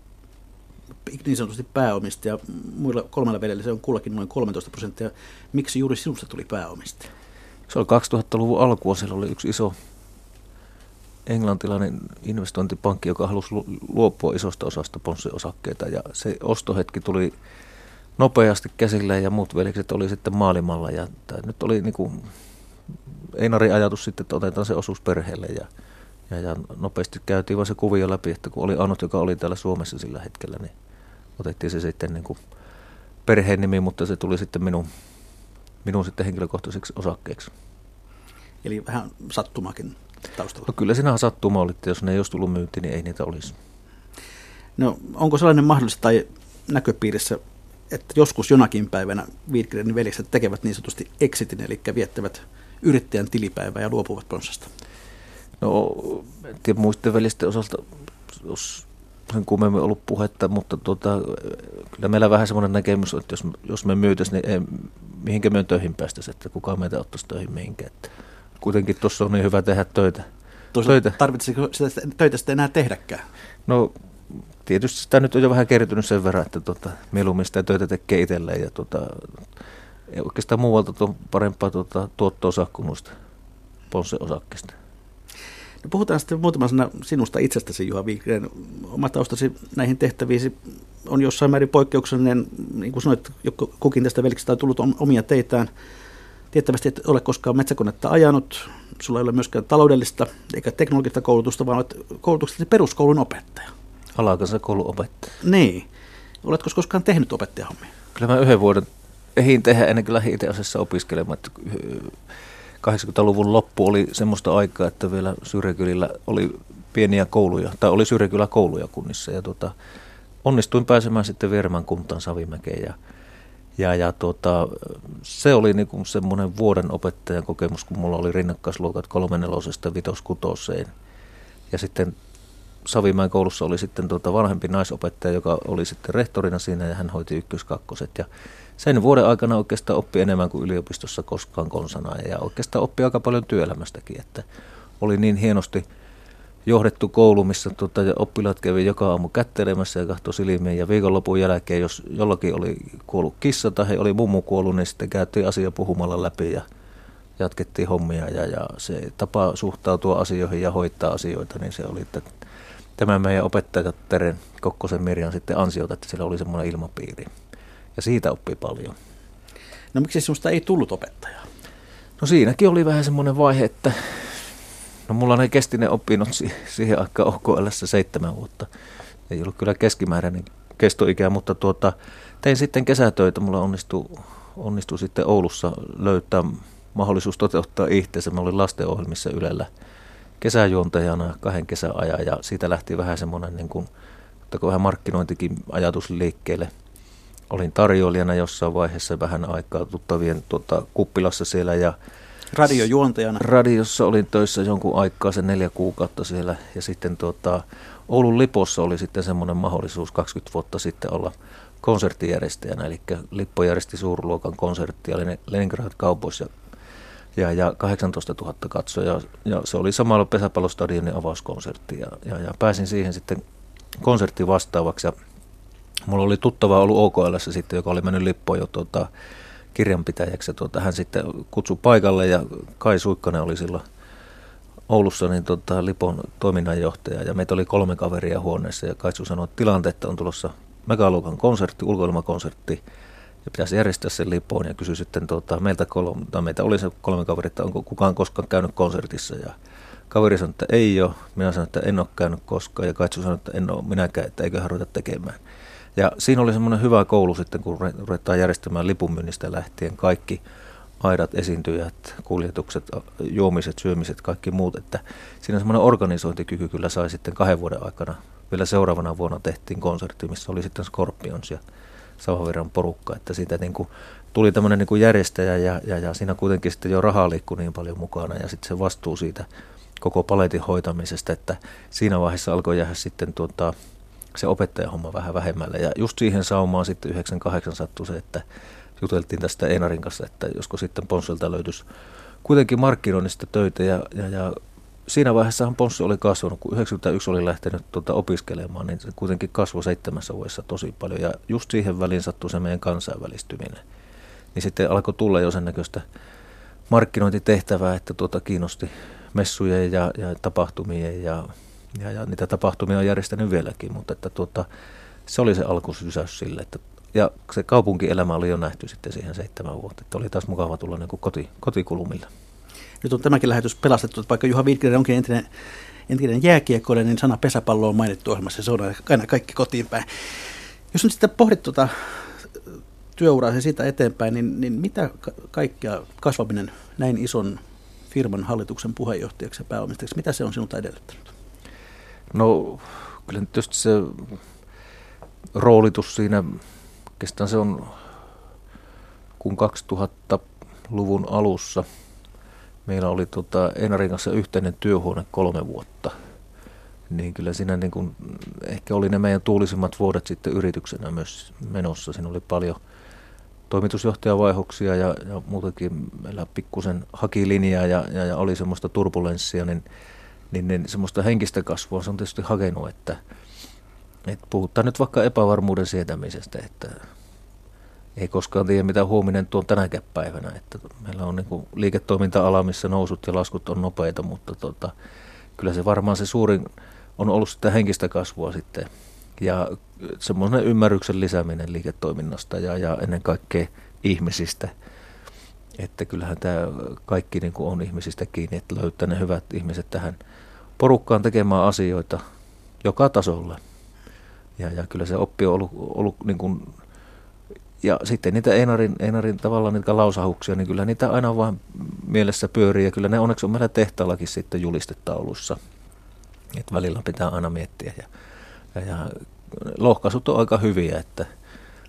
niin sanotusti pääomistaja. Muilla kolmella veljellä se on kullakin noin 13 prosenttia. Miksi juuri sinusta tuli pääomistaja? Se oli 2000-luvun alkua, siellä oli yksi iso englantilainen investointipankki, joka halusi luopua isosta osasta ponssiosakkeita ja se ostohetki tuli nopeasti käsille ja muut veljekset oli sitten maailmalla ja nyt oli niin kuin Einarin ajatus sitten, että otetaan se osuus perheelle ja, ja, ja nopeasti käytiin vaan se kuvio läpi, että kun oli ainut, joka oli täällä Suomessa sillä hetkellä, niin otettiin se sitten niin kuin perheen nimi, mutta se tuli sitten minun, minun sitten henkilökohtaiseksi osakkeeksi. Eli vähän sattumakin taustalla. No kyllä siinä sattuma oli, että jos ne ei olisi tullut myyntiin, niin ei niitä olisi. No onko sellainen mahdollista tai näköpiirissä, että joskus jonakin päivänä Viitkirenin veljekset tekevät niin sanotusti exitin, eli viettävät yrittäjän tilipäivää ja luopuvat pronssasta? No, en tiedä muisten veljesten osalta, jos sen kummemmin ollut puhetta, mutta tuota, kyllä meillä vähän semmoinen näkemys että jos, jos me myytäisiin, niin ei, mihinkä me töihin päästäisiin, että kukaan meitä ottaisi töihin mihinkään. Että kuitenkin tuossa on niin hyvä tehdä töitä. Toisaalta tarvitsisiko sitä töitä sitten enää tehdäkään? No tietysti sitä nyt on jo vähän kertynyt sen verran, että tota, mieluummin sitä töitä tekee itselleen ja tota, ei oikeastaan muualta tuon parempaa tota, tuottoa saa kuin noista osakkeista. No puhutaan sitten muutama sana sinusta itsestäsi, Juha Viikreen. Oma taustasi näihin tehtäviin on jossain määrin poikkeuksellinen. Niin kuin sanoit, kukin tästä veliksestä on tullut omia teitään. Tiettävästi et ole koskaan metsäkonetta ajanut. Sulla ei ole myöskään taloudellista eikä teknologista koulutusta, vaan olet koulutuksesta peruskoulun opettaja. koulun opettaja. Niin. Oletko koskaan tehnyt opettajahommia? Kyllä mä yhden vuoden ehin tehdä ennen kuin lähdin itse asiassa opiskelemaan. 80-luvun loppu oli semmoista aikaa, että vielä Syrjäkylillä oli pieniä kouluja, tai oli Syrjäkylä kouluja kunnissa, ja tuota, onnistuin pääsemään sitten Viermän kuntaan Savimäkeen, ja, ja, ja tuota, se oli niinku semmoinen vuoden opettajan kokemus, kun mulla oli rinnakkaisluokat kolmenelosesta vitoskutoseen, ja sitten Savimäen koulussa oli sitten tuota vanhempi naisopettaja, joka oli sitten rehtorina siinä, ja hän hoiti ykköskakkoset, ja sen vuoden aikana oikeastaan oppi enemmän kuin yliopistossa koskaan konsana ja oikeastaan oppi aika paljon työelämästäkin, että oli niin hienosti johdettu koulu, missä tuota, oppilaat kävi joka aamu kättelemässä ja katsoi silmiin ja viikonlopun jälkeen, jos jollakin oli kuollut kissa tai oli mummu kuollut, niin sitten käytiin asia puhumalla läpi ja jatkettiin hommia ja, ja se tapa suhtautua asioihin ja hoitaa asioita, niin se oli, että tämä meidän opettaja Teren Kokkosen Mirjan sitten ansiota, että siellä oli semmoinen ilmapiiri ja siitä oppii paljon. No miksi sinusta ei tullut opettajaa? No siinäkin oli vähän semmoinen vaihe, että no mulla ne kesti ne opinnot siihen aikaan OKL seitsemän vuotta. Ei ollut kyllä keskimääräinen kestoikä, mutta tuota, tein sitten kesätöitä. Mulla onnistui, onnistui sitten Oulussa löytää mahdollisuus toteuttaa itseensä. Mä olin lastenohjelmissa Ylellä kesäjuontajana kahden kesän ajan ja siitä lähti vähän semmoinen niin kuin, vähän markkinointikin ajatus liikkeelle – olin tarjoilijana jossain vaiheessa vähän aikaa tuttavien tuota, kuppilassa siellä ja Radiojuontajana? Radiossa olin töissä jonkun aikaa, sen neljä kuukautta siellä. Ja sitten tuota, Oulun Lipossa oli sitten semmoinen mahdollisuus 20 vuotta sitten olla konserttijärjestäjänä, eli Lippo järjesti suurluokan konserttia Leningrad ja, ja, ja 18 000 katsoja ja se oli samalla pesäpallostadionin avauskonsertti ja, ja, ja pääsin siihen sitten konsertti vastaavaksi ja Mulla oli tuttava ollut OKL sitten, joka oli mennyt lippoon jo tuota, kirjanpitäjäksi. Ja tuota, hän sitten kutsui paikalle ja Kai Suikkanen oli silloin Oulussa niin tuota, Lipon toiminnanjohtaja ja meitä oli kolme kaveria huoneessa ja Kaisu sanoi, että tilanteetta on tulossa megaluokan konsertti, ulkoilmakonsertti ja pitäisi järjestää sen Lipoon ja kysyi sitten tuota, meiltä kolme, tai meitä oli se kolme kaveria, että onko kukaan koskaan käynyt konsertissa ja kaveri sanoi, että ei ole, minä sanoin, että en ole käynyt koskaan ja Kaitsu sanoi, että en ole minäkään, että eiköhän ruveta tekemään. Ja siinä oli semmoinen hyvä koulu sitten, kun ruvetaan järjestämään lipunmyynnistä lähtien. Kaikki aidat, esiintyjät, kuljetukset, juomiset, syömiset, kaikki muut. Että siinä semmoinen organisointikyky kyllä sai sitten kahden vuoden aikana. Vielä seuraavana vuonna tehtiin konsertti, missä oli sitten Scorpions ja Savaviran porukka, että siitä niin kuin tuli tämmöinen niin kuin järjestäjä ja, ja, ja siinä kuitenkin sitten jo rahaa liikkui niin paljon mukana. Ja sitten se vastuu siitä koko paletin hoitamisesta, että siinä vaiheessa alkoi jäädä sitten tuota, se opettajahomma vähän vähemmälle. Ja just siihen saumaan sitten 98 sattui se, että juteltiin tästä Einarin kanssa, että josko sitten Ponselta löytyisi kuitenkin markkinoinnista töitä ja, ja, ja siinä vaiheessahan Ponssi oli kasvanut, kun 91 oli lähtenyt tuota opiskelemaan, niin se kuitenkin kasvoi seitsemässä vuodessa tosi paljon ja just siihen väliin sattui se meidän kansainvälistyminen. Niin sitten alkoi tulla jo sen näköistä markkinointitehtävää, että tuota kiinnosti messujen ja, ja tapahtumien ja, ja, ja, niitä tapahtumia on järjestänyt vieläkin, mutta että tuota, se oli se alkusysäys sille, että ja se kaupunkielämä oli jo nähty sitten siihen seitsemän vuotta, että oli taas mukava tulla niin kuin koti, kotikulmille. Nyt on tämäkin lähetys pelastettu, että vaikka Juha Wittgren onkin entinen, entinen jääkiekkoinen, niin sana pesäpallo on mainittu ohjelmassa, se on aina kaikki kotiin päin. Jos nyt sitten pohdit tuota työuraa ja siitä eteenpäin, niin, niin mitä kaikkea kasvaminen näin ison firman hallituksen puheenjohtajaksi ja pääomistajaksi, mitä se on sinulta edellyttänyt? No kyllä tietysti se roolitus siinä, oikeastaan se on kun 2000-luvun alussa meillä oli tota Einarin kanssa yhteinen työhuone kolme vuotta, niin kyllä siinä niin kuin, ehkä oli ne meidän tuulisimmat vuodet sitten yrityksenä myös menossa. Siinä oli paljon toimitusjohtajavaihoksia ja, ja muutenkin meillä pikkusen haki linjaa ja, ja, ja oli semmoista turbulenssia, niin, niin, niin semmoista henkistä kasvua se on tietysti hakenut, että, että puhutaan nyt vaikka epävarmuuden sietämisestä, että ei koskaan tiedä, mitä huominen tuon tänäkään päivänä. Että meillä on niin liiketoiminta-ala, missä nousut ja laskut on nopeita, mutta tota, kyllä se varmaan se suurin on ollut sitä henkistä kasvua sitten ja semmoinen ymmärryksen lisääminen liiketoiminnasta ja, ja ennen kaikkea ihmisistä. Että kyllähän tämä kaikki niin kuin on ihmisistä kiinni, että löytää ne hyvät ihmiset tähän porukkaan tekemään asioita joka tasolla. Ja, ja kyllä se oppi on ollut, ollut niin kuin, ja sitten niitä Einarin, Einarin tavallaan niitä lausahuksia, niin kyllä niitä aina vaan mielessä pyörii ja kyllä ne onneksi on meillä tehtaallakin sitten julistetaulussa. Että välillä pitää aina miettiä ja ja, ja lohkaisut on aika hyviä, että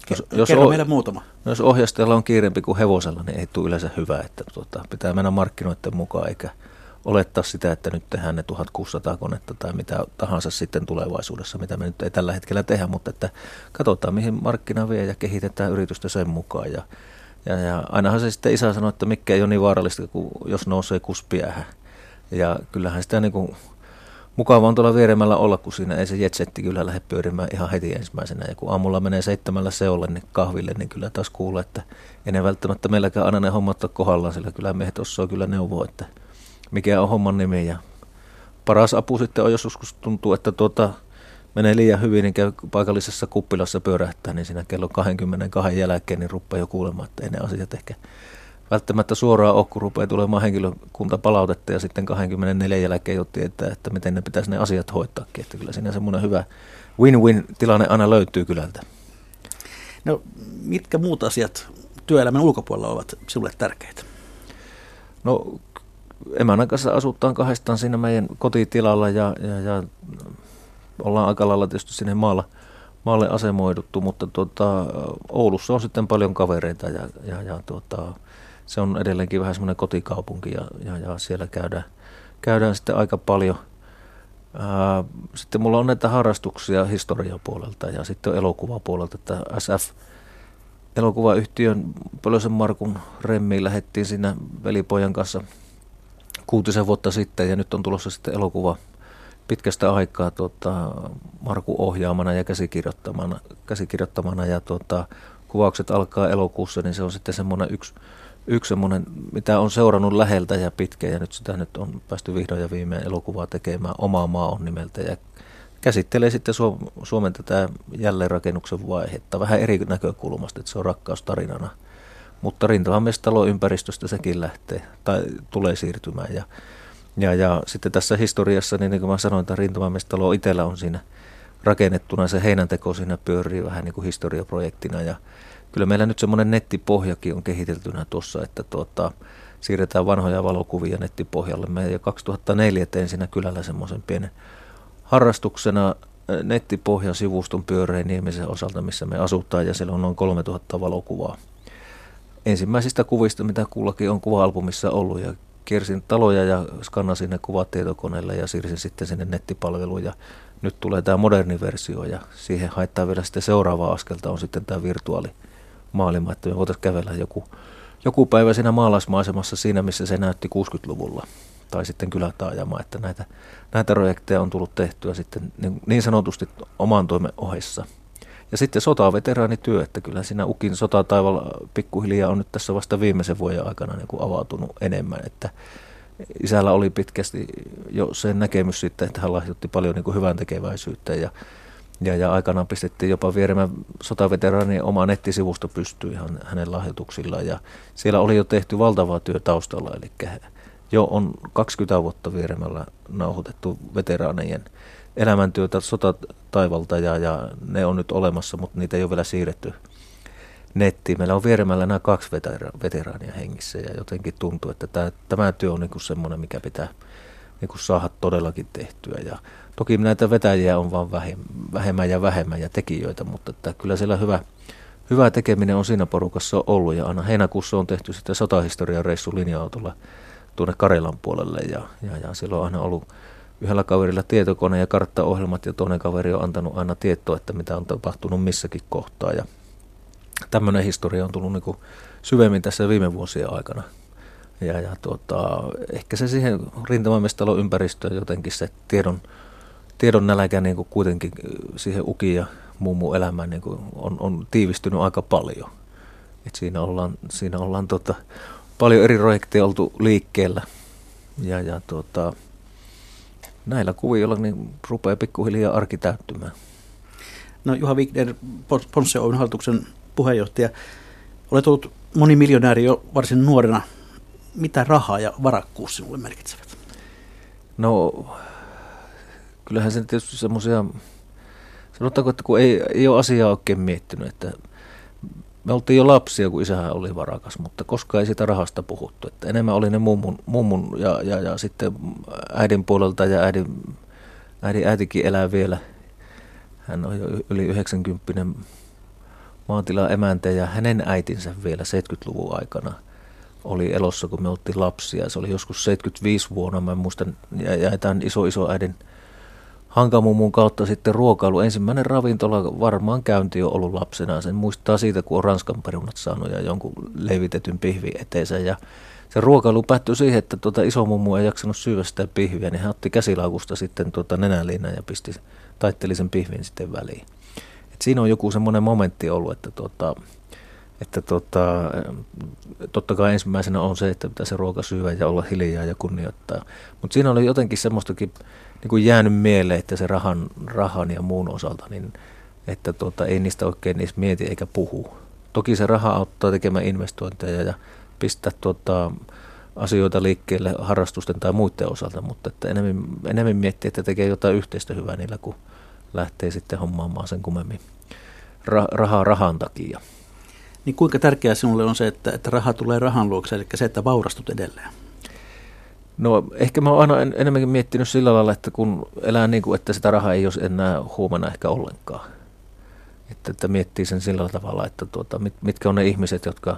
jos, jos, Kerro meille muutama. Jos ohjastajalla on kiireempi kuin hevosella, niin ei tule yleensä hyvä. Että tuota, pitää mennä markkinoiden mukaan, eikä olettaa sitä, että nyt tehdään ne 1600 konetta tai mitä tahansa sitten tulevaisuudessa, mitä me nyt ei tällä hetkellä tehdä, mutta että katsotaan mihin markkina vie ja kehitetään yritystä sen mukaan. Ja, ja, ja ainahan se sitten isä sanoi, että mikä ei ole niin vaarallista kuin jos nousee kuspiähän. Ja kyllähän sitä niin kuin mukava on tuolla vieremmällä olla, kun siinä ei se jetsetti kyllä lähde pyörimään ihan heti ensimmäisenä. Ja kun aamulla menee seitsemällä seolle niin kahville, niin kyllä taas kuulee, että ei ne välttämättä meilläkään aina ne hommat ole kohdallaan, sillä kyllä miehet osaa kyllä neuvoa, että mikä on homman nimi. Ja paras apu sitten on, jos joskus tuntuu, että tuota, menee liian hyvin, niin käy paikallisessa kuppilassa pyörähtää, niin siinä kello 22 jälkeen niin rupeaa jo kuulemaan, että ei ne asiat ehkä välttämättä suoraan ole, kun rupeaa tulemaan henkilökunta palautetta ja sitten 24 jälkeen jo tietää, että miten ne pitäisi ne asiat hoitaakin. Että kyllä siinä semmoinen hyvä win-win tilanne aina löytyy kylältä. No mitkä muut asiat työelämän ulkopuolella ovat sinulle tärkeitä? No emännän kanssa asutaan kahdestaan siinä meidän kotitilalla ja, ja, ja ollaan aika lailla tietysti sinne maalla, maalle asemoiduttu, mutta tuota, Oulussa on sitten paljon kavereita ja, ja, ja tuota, se on edelleenkin vähän semmoinen kotikaupunki ja, ja, ja siellä käydään, käydään sitten aika paljon. Ää, sitten mulla on näitä harrastuksia historiapuolelta ja sitten elokuvapuolelta, että SF elokuvayhtiön Pölösen Markun remmiin lähettiin siinä velipojan kanssa kuutisen vuotta sitten ja nyt on tulossa sitten elokuva pitkästä aikaa tuota, Marku ohjaamana ja käsikirjoittamana, käsikirjoittamana ja tuota, kuvaukset alkaa elokuussa, niin se on sitten semmoinen yksi yksi semmoinen, mitä on seurannut läheltä ja pitkään, ja nyt sitä nyt on päästy vihdoin ja viimein elokuvaa tekemään. Oma maa on nimeltä, ja käsittelee sitten Suomen tätä jälleenrakennuksen vaihetta vähän eri näkökulmasta, että se on rakkaustarinana. Mutta rintamamestalo ympäristöstä sekin lähtee tai tulee siirtymään. Ja, ja, ja sitten tässä historiassa, niin, niin kuin mä sanoin, että rintamamestalo itsellä on siinä rakennettuna, se heinänteko siinä pyörii vähän niin kuin historiaprojektina ja kyllä meillä nyt semmoinen nettipohjakin on kehiteltynä tuossa, että tuota, siirretään vanhoja valokuvia nettipohjalle. Me jo 2004 tein siinä kylällä semmoisen pienen harrastuksena nettipohjan sivuston pyöreän niemisen osalta, missä me asutaan, ja siellä on noin 3000 valokuvaa. Ensimmäisistä kuvista, mitä kullakin on kuva-albumissa ollut, ja kiersin taloja ja skannasin ne kuvat tietokoneelle ja siirsin sitten sinne nettipalveluun. Ja nyt tulee tämä moderni versio ja siihen haittaa vielä sitten seuraava askelta on sitten tämä virtuaalimaailma, että me voitaisiin kävellä joku, joku päivä siinä maalaismaisemassa siinä, missä se näytti 60-luvulla tai sitten kylätaajama, että näitä, näitä projekteja on tullut tehtyä sitten niin, niin sanotusti oman toimen ohessa. Ja sitten sotaveteraanityö, että kyllä siinä Ukin sotataivalla pikkuhiljaa on nyt tässä vasta viimeisen vuoden aikana niin kuin avautunut enemmän, että isällä oli pitkästi jo se näkemys sitten, että hän lahjoitti paljon niin kuin hyvän tekeväisyyttä ja, ja, ja aikanaan pistettiin jopa vieremään sotaveteraanien oma nettisivusto pystyy ihan hänen lahjoituksillaan ja siellä oli jo tehty valtavaa työ taustalla, eli jo on 20 vuotta vieremällä nauhoitettu veteraanien elämäntyötä sotataivalta ja, ja ne on nyt olemassa, mutta niitä ei ole vielä siirretty nettiin. Meillä on vieremällä nämä kaksi vetera- veteraania hengissä ja jotenkin tuntuu, että tämä, tämä työ on niin semmoinen, mikä pitää niin saada todellakin tehtyä. Ja toki näitä vetäjiä on vaan vähemmän ja vähemmän ja tekijöitä, mutta että kyllä siellä hyvä, hyvä tekeminen on siinä porukassa ollut ja aina heinäkuussa on tehty sitten sotahistorian reissu linja-autolla tuonne Karelan puolelle ja, ja, ja siellä on aina ollut yhdellä kaverilla tietokone ja karttaohjelmat ja toinen kaveri on antanut aina tietoa, että mitä on tapahtunut missäkin kohtaa. Ja tämmöinen historia on tullut niin syvemmin tässä viime vuosien aikana. Ja, ja tuota, ehkä se siihen rintamamestalon ympäristöön jotenkin se tiedon, tiedon nälkä niin kuin kuitenkin siihen uki ja mummu elämään niin kuin on, on tiivistynyt aika paljon. Et siinä ollaan, siinä ollaan tota, paljon eri projekteja oltu liikkeellä. Ja, ja tuota, näillä kuvioilla niin rupeaa pikkuhiljaa arki täyttymään. No Juha Wigner, Ponsse Oyn hallituksen puheenjohtaja. Olet ollut monimiljonääri jo varsin nuorena. Mitä rahaa ja varakkuus sinulle merkitsevät? No, kyllähän se tietysti semmoisia, sanotaanko, että kun ei, ei ole asiaa oikein miettinyt, että me oltiin jo lapsia, kun isähän oli varakas, mutta koska ei sitä rahasta puhuttu. Että enemmän oli ne mummun, mummun ja, ja, ja sitten äidin puolelta ja äidin, äidin äitikin elää vielä. Hän on jo yli 90 maatila emäntä ja hänen äitinsä vielä 70-luvun aikana oli elossa, kun me oltiin lapsia. Se oli joskus 75 vuonna, mä muistan, ja, ja tämän iso iso äidin Hankamummun kautta sitten ruokailu. Ensimmäinen ravintola varmaan käynti on ollut lapsena. Sen muistaa siitä, kun on Ranskan perunat saanut ja jonkun levitetyn pihvi eteensä. Ja se ruokailu päättyi siihen, että tuota iso mummu ei jaksanut syödä sitä pihviä, niin hän otti käsilaukusta sitten tuota nenäliinan ja pisti, taitteli sen pihvin sitten väliin. Et siinä on joku semmoinen momentti ollut, että, tuota, että tuota, totta kai ensimmäisenä on se, että pitää se ruoka syödä ja olla hiljaa ja kunnioittaa. Mutta siinä oli jotenkin semmoistakin niin kuin jäänyt mieleen, että se rahan, rahan ja muun osalta, niin että tuota, ei niistä oikein niistä mieti eikä puhu. Toki se raha auttaa tekemään investointeja ja pistää tuota, asioita liikkeelle harrastusten tai muiden osalta, mutta että enemmän, enemmän miettii, että tekee jotain yhteistä hyvää niillä, kun lähtee sitten hommaamaan sen kummemmin Ra- rahaa rahan takia. Niin kuinka tärkeää sinulle on se, että, että raha tulee rahan luokse, eli se, että vaurastut edelleen? No ehkä mä oon aina en, enemmänkin miettinyt sillä lailla, että kun elää niin kuin, että sitä rahaa ei ole enää huomenna ehkä ollenkaan. Että, että miettii sen sillä tavalla, että tuota, mit, mitkä on ne ihmiset, jotka,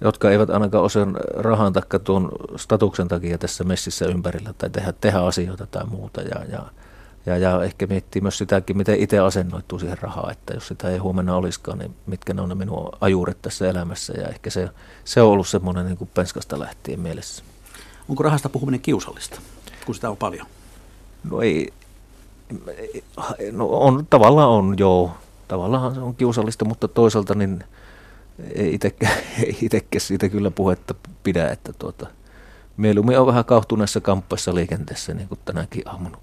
jotka eivät ainakaan osaa rahan takia tuon statuksen takia tässä messissä ympärillä tai tehdä, tehdä asioita tai muuta. Ja, ja, ja, ja ehkä miettii myös sitäkin, miten itse asennoittuu siihen rahaan, että jos sitä ei huomenna olisikaan, niin mitkä ne on ne minun ajuuret tässä elämässä. Ja ehkä se, se on ollut semmoinen niin kuin penskasta lähtien mielessä. Onko rahasta puhuminen kiusallista, kun sitä on paljon? No ei, no on, tavallaan on, joo. Tavallaan se on kiusallista, mutta toisaalta niin ei itsekään siitä kyllä puhetta pidä, että tuota, mieluummin on vähän kauhtuneessa kamppaissa liikenteessä, niin kuin tänäkin aamuna.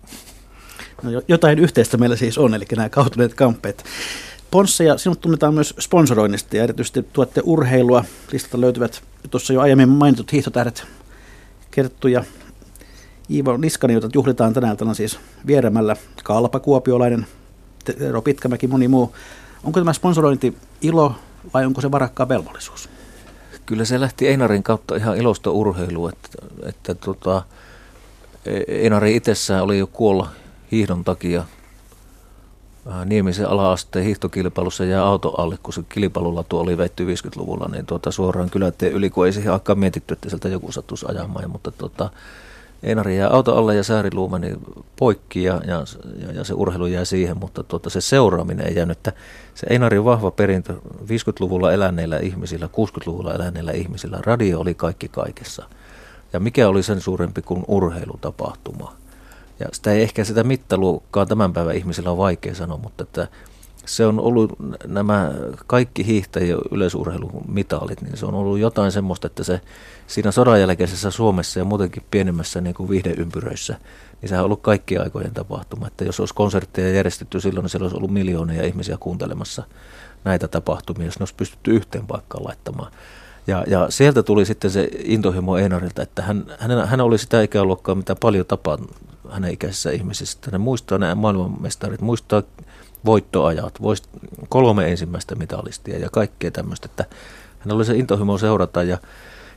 No jotain yhteistä meillä siis on, eli nämä kauhtuneet kamppeet. Ponsse ja sinut tunnetaan myös sponsoroinnista ja erityisesti tuotte urheilua. Listalta löytyvät tuossa jo aiemmin mainitut hiihtotähdet Kerttu ja Iivo jota juhlitaan tänä iltana siis vieremällä. Kalpa, Kuopiolainen, Tero Pitkämäki, moni muu. Onko tämä sponsorointi ilo vai onko se varakkaa velvollisuus? Kyllä se lähti Einarin kautta ihan ilosta urheilua, että, että tota, Einari itsessään oli jo kuolla hiihdon takia Niemisen ala-asteen hiihtokilpailussa jää auto alle, kun se kilpailulatu oli veitty 50-luvulla, niin tuota, suoraan kylätteen yli, kun ei siihen aikaan mietitty, että sieltä joku sattuisi ajamaan. Mutta tuota, Einari jää auto alle ja Sääriluumani poikki ja, ja, ja, se urheilu jää siihen, mutta tuota, se seuraaminen ei jäänyt. Että se Einarin vahva perintö 50-luvulla eläneillä ihmisillä, 60-luvulla eläneillä ihmisillä, radio oli kaikki kaikessa. Ja mikä oli sen suurempi kuin urheilutapahtuma? Ja sitä ei ehkä sitä mittaluokkaa tämän päivän ihmisillä on vaikea sanoa, mutta että se on ollut nämä kaikki hiihtäjien yleisurheilun mitalit, niin se on ollut jotain semmoista, että se siinä sodan jälkeisessä Suomessa ja muutenkin pienemmässä niin kuin viihdeympyröissä, niin sehän on ollut kaikkien aikojen tapahtuma. Että jos olisi konsertteja järjestetty silloin, niin siellä olisi ollut miljoonia ihmisiä kuuntelemassa näitä tapahtumia, jos ne olisi pystytty yhteen paikkaan laittamaan. Ja, ja sieltä tuli sitten se intohimo Einarilta, että hän, hän, hän oli sitä ikäluokkaa, mitä paljon tapaa hänen ikäisissä ihmisissä. Hän muistaa nämä maailmanmestarit, muistaa voittoajat, voisi kolme ensimmäistä mitalistia ja kaikkea tämmöistä, että hän oli se intohimo seurata ja,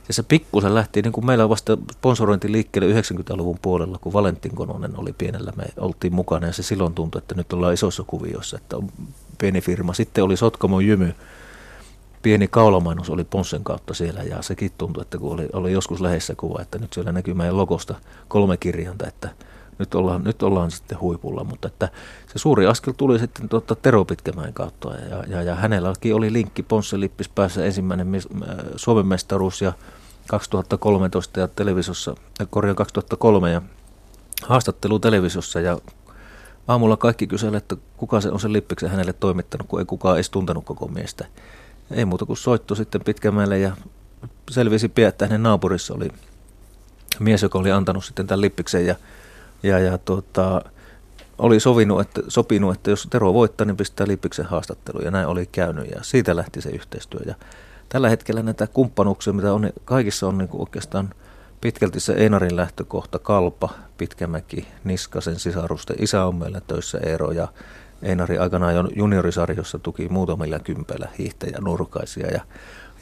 ja se pikkusen lähti, niin kuin meillä vasta sponsorointi liikkeelle 90-luvun puolella, kun Valentin Kononen oli pienellä, me oltiin mukana ja se silloin tuntui, että nyt ollaan isossa kuviossa, että on pieni firma. Sitten oli Sotkamo Jymy, pieni kaulamainos oli Ponssen kautta siellä ja sekin tuntui, että kun oli, oli joskus lähessä kuva, että nyt siellä näkyy meidän logosta kolme kirjainta, että nyt ollaan, nyt ollaan sitten huipulla, mutta että se suuri askel tuli sitten tuota Tero Pitkämäen kautta ja, ja, ja hänelläkin oli linkki Ponsse Lippis päässä ensimmäinen äh, Suomen mestaruus ja 2013 ja televisiossa, korjaan 2003 ja haastattelu televisiossa ja aamulla kaikki kyselivät, että kuka se on sen lippiksen hänelle toimittanut, kun ei kukaan edes tuntenut koko miestä. Ei muuta kuin soitto sitten Pitkämäelle ja selvisi pian, että hänen naapurissa oli mies, joka oli antanut sitten tämän lippiksen ja ja, ja tuota, oli sovinut, että, sopinut, että jos Tero voittaa, niin pistää Lippiksen haastattelu. Ja näin oli käynyt ja siitä lähti se yhteistyö. Ja tällä hetkellä näitä kumppanuuksia, mitä on, kaikissa on niin oikeastaan pitkälti se Einarin lähtökohta, Kalpa, Pitkämäki, Niskasen sisarusten. Isä on meillä töissä Eero ja Einari aikanaan jo juniorisarjossa tuki muutamilla kympeillä hiihtäjä nurkaisia ja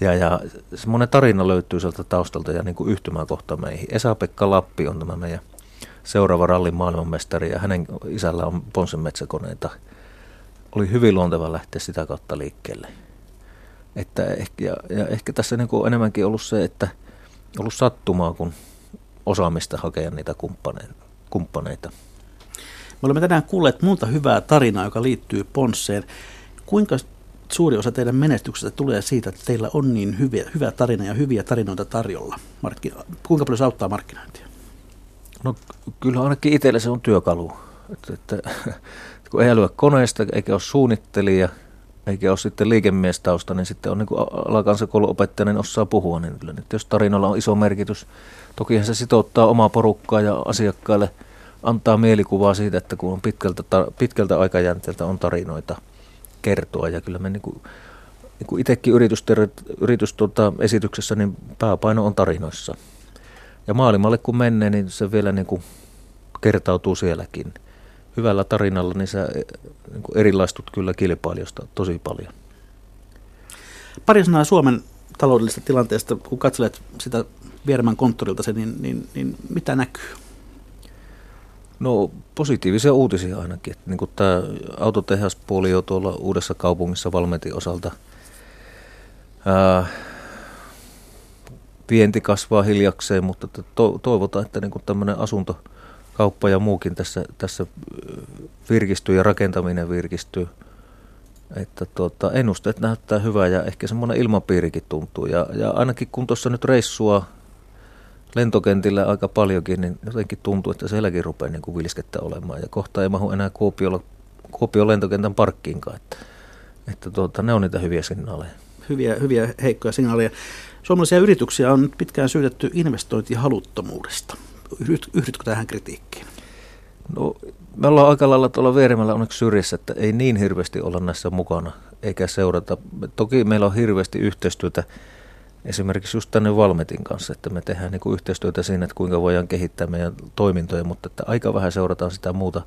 ja, ja semmoinen tarina löytyy sieltä taustalta ja niin kuin yhtymäkohta meihin. Esa-Pekka Lappi on tämä meidän seuraava rallin maailmanmestari ja hänen isällä on Ponsen metsäkoneita. Oli hyvin luonteva lähteä sitä kautta liikkeelle. Että ehkä, ja, ja ehkä tässä niin kuin enemmänkin ollut se, että ollut sattumaa kuin osaamista hakea niitä kumppaneita. Me olemme tänään kuulleet monta hyvää tarinaa, joka liittyy Ponseen. Kuinka suuri osa teidän menestyksestä tulee siitä, että teillä on niin hyviä, hyvä tarina ja hyviä tarinoita tarjolla? Kuinka paljon se auttaa markkinointia? No kyllä ainakin itselle se on työkalu. Että, että, kun ei älyä koneesta eikä ole suunnittelija eikä ole sitten liikemiestausta, niin sitten on niin kuin alakansakouluopettaja, niin osaa puhua. Niin kyllä, jos tarinalla on iso merkitys, tokihan se sitouttaa omaa porukkaa ja asiakkaille antaa mielikuvaa siitä, että kun on pitkältä, pitkältä aikajänteeltä on tarinoita kertoa. Ja kyllä me niin kuin, niin kuin itsekin yritys, tuota, esityksessä, niin pääpaino on tarinoissa. Ja maailmalle kun menee, niin se vielä niin kuin kertautuu sielläkin. Hyvällä tarinalla niin sä niin kuin erilaistut kyllä kilpailijoista tosi paljon. Pari sanaa Suomen taloudellisesta tilanteesta, kun katselet sitä Vieremän konttorilta, se, niin, niin, niin mitä näkyy? No positiivisia uutisia ainakin. Että niin tämä autotehaspuoli jo tuolla uudessa kaupungissa Valmetin osalta ää, vienti kasvaa hiljakseen, mutta to, toivotaan, että niin tämmöinen asuntokauppa ja muukin tässä, tässä virkistyy ja rakentaminen virkistyy. Että tuota, ennusteet näyttää hyvää ja ehkä semmoinen ilmapiirikin tuntuu. Ja, ja ainakin kun tuossa nyt reissua lentokentillä aika paljonkin, niin jotenkin tuntuu, että sielläkin rupeaa niin kuin vilskettä olemaan. Ja kohta ei mahu enää Kuopiolla, Kuopion lentokentän parkkiinkaan. Että, että tuota, ne on niitä hyviä signaaleja. Hyviä, hyviä heikkoja signaaleja. Suomalaisia yrityksiä on pitkään syytetty investointihaluttomuudesta. Yhdytkö tähän kritiikkiin? No, me ollaan aika lailla tuolla vieremällä onneksi syrjässä, että ei niin hirveästi olla näissä mukana eikä seurata. Toki meillä on hirveästi yhteistyötä esimerkiksi just tänne Valmetin kanssa, että me tehdään niin kuin yhteistyötä siinä, että kuinka voidaan kehittää meidän toimintoja, mutta että aika vähän seurataan sitä muuta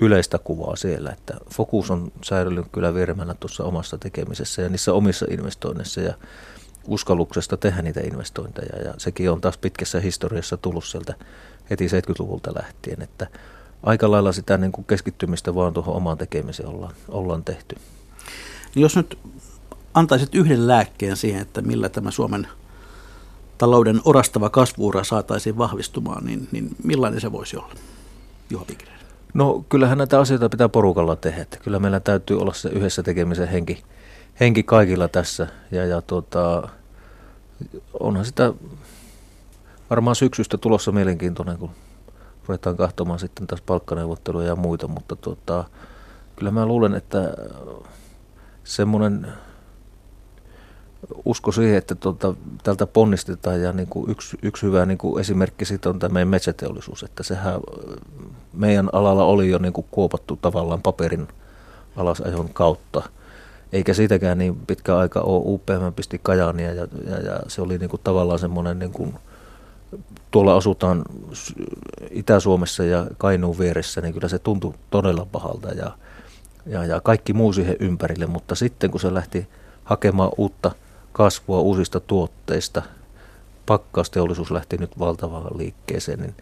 yleistä kuvaa siellä, että fokus on säilynyt kyllä vieremällä tuossa omassa tekemisessä ja niissä omissa investoinneissa ja uskalluksesta tehdä niitä investointeja ja sekin on taas pitkässä historiassa tullut sieltä heti 70-luvulta lähtien, että aika lailla sitä niin kuin keskittymistä vaan tuohon omaan tekemiseen ollaan, ollaan tehty. Niin jos nyt antaisit yhden lääkkeen siihen, että millä tämä Suomen talouden orastava kasvuura saataisiin vahvistumaan, niin, niin millainen se voisi olla, Juha Pikinen? No kyllähän näitä asioita pitää porukalla tehdä. Että kyllä meillä täytyy olla se yhdessä tekemisen henki, henki kaikilla tässä. Ja, ja tuota, onhan sitä varmaan syksystä tulossa mielenkiintoinen, kun ruvetaan katsomaan sitten taas palkkaneuvotteluja ja muita, mutta tuota, kyllä mä luulen, että semmoinen usko siihen, että tuota, tältä ponnistetaan ja niin kuin yksi, yksi hyvä niin kuin esimerkki siitä on tämä meidän metsäteollisuus, että sehän meidän alalla oli jo niin kuin kuopattu tavallaan paperin alasajon kautta, eikä siitäkään niin pitkä aika ole UPM pisti Kajaania ja, ja, ja se oli niin kuin tavallaan semmoinen niin kuin, tuolla asutaan Itä-Suomessa ja Kainuun vieressä, niin kyllä se tuntui todella pahalta ja, ja, ja kaikki muu siihen ympärille, mutta sitten kun se lähti hakemaan uutta kasvua uusista tuotteista, pakkausteollisuus lähti nyt valtavaan liikkeeseen, niin,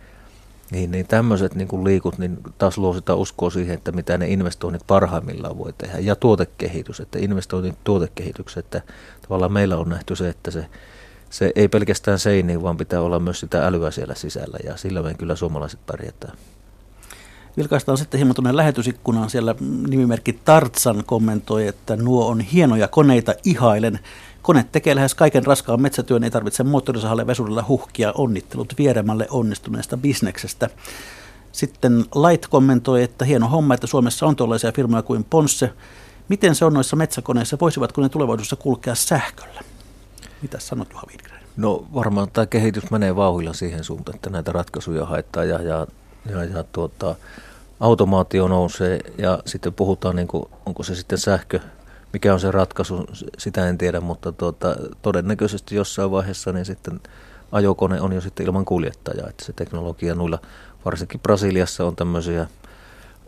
niin, niin tämmöiset niin kuin liikut niin taas luo sitä uskoa siihen, että mitä ne investoinnit parhaimmillaan voi tehdä. Ja tuotekehitys, että investoinnit tuotekehitykset, että tavallaan meillä on nähty se, että se se ei pelkästään seiniin, vaan pitää olla myös sitä älyä siellä sisällä ja sillä me kyllä suomalaiset pärjätään. Vilkaistaan sitten hieman tuonne lähetysikkunaan. Siellä nimimerkki Tartsan kommentoi, että nuo on hienoja koneita ihailen. Kone tekee lähes kaiken raskaan metsätyön, ei tarvitse moottorisahalle vesurilla huhkia. Onnittelut vieremälle onnistuneesta bisneksestä. Sitten Light kommentoi, että hieno homma, että Suomessa on tuollaisia firmoja kuin Ponsse. Miten se on noissa metsäkoneissa? Voisivatko ne tulevaisuudessa kulkea sähköllä? Mitä sanot Juha Wigren? No varmaan tämä kehitys menee vauhilla siihen suuntaan, että näitä ratkaisuja haetaan ja, ja, ja, ja tuota, automaatio nousee ja sitten puhutaan, niin kuin, onko se sitten sähkö, mikä on se ratkaisu, sitä en tiedä, mutta tuota, todennäköisesti jossain vaiheessa niin sitten ajokone on jo sitten ilman kuljettajaa, että se teknologia noilla, varsinkin Brasiliassa on tämmöisiä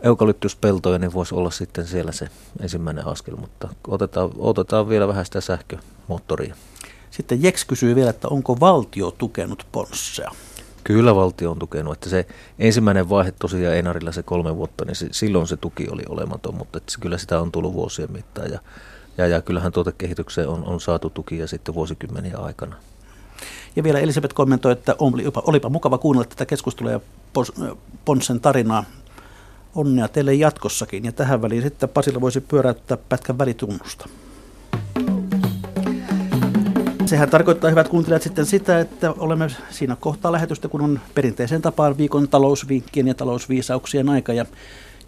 eukalyptuspeltoja, niin voisi olla sitten siellä se ensimmäinen askel, mutta otetaan, otetaan vielä vähän sitä sähkömoottoria. Sitten Jeks kysyy vielä, että onko valtio tukenut Ponssea? Kyllä valtio on tukenut. Että se ensimmäinen vaihe tosiaan Enarilla se kolme vuotta, niin se, silloin se tuki oli olematon, mutta että kyllä sitä on tullut vuosien mittaan. Ja, ja, ja kyllähän tuotekehitykseen on, on saatu tukia sitten vuosikymmeniä aikana. Ja vielä Elisabeth kommentoi, että olipa, olipa mukava kuunnella tätä keskustelua ja Ponssen tarinaa. Onnea teille jatkossakin. Ja tähän väliin sitten Pasilla voisi pyöräyttää pätkän välitunnusta. Sehän tarkoittaa, hyvät kuuntelijat, sitten sitä, että olemme siinä kohtaa lähetystä, kun on perinteisen tapaan viikon talousvinkkien ja talousviisauksien aika. Ja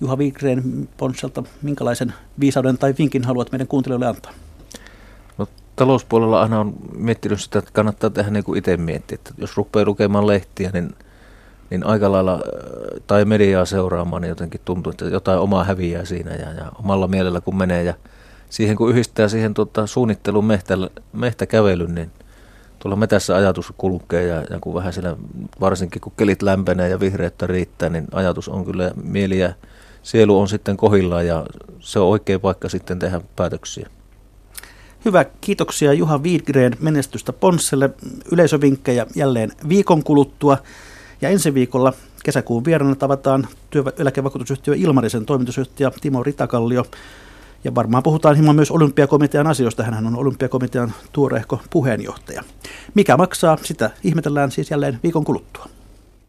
Juha Wigren Ponselta, minkälaisen viisauden tai vinkin haluat meidän kuuntelijoille antaa? No, talouspuolella aina on miettinyt sitä, että kannattaa tehdä niin kuin itse miettiä. Että jos rupeaa lukemaan lehtiä, niin, niin aika lailla, tai mediaa seuraamaan, niin jotenkin tuntuu, että jotain omaa häviää siinä ja, ja omalla mielellä kun menee ja siihen kun yhdistää siihen tuota, suunnittelun mehtä, mehtäkävelyn, niin tuolla metässä ajatus kulkee ja, ja kun vähän siellä, varsinkin kun kelit lämpenee ja vihreyttä riittää, niin ajatus on kyllä mieli ja sielu on sitten kohillaan ja se on oikea paikka sitten tehdä päätöksiä. Hyvä, kiitoksia Juha Wiegren menestystä Ponsselle. Yleisövinkkejä jälleen viikon kuluttua. Ja ensi viikolla kesäkuun vieraana tavataan työeläkevakuutusyhtiö Ilmarisen toimitusjohtaja Timo Ritakallio. Ja varmaan puhutaan hieman myös olympiakomitean asioista. Hän on olympiakomitean tuorehko puheenjohtaja. Mikä maksaa, sitä ihmetellään siis jälleen viikon kuluttua.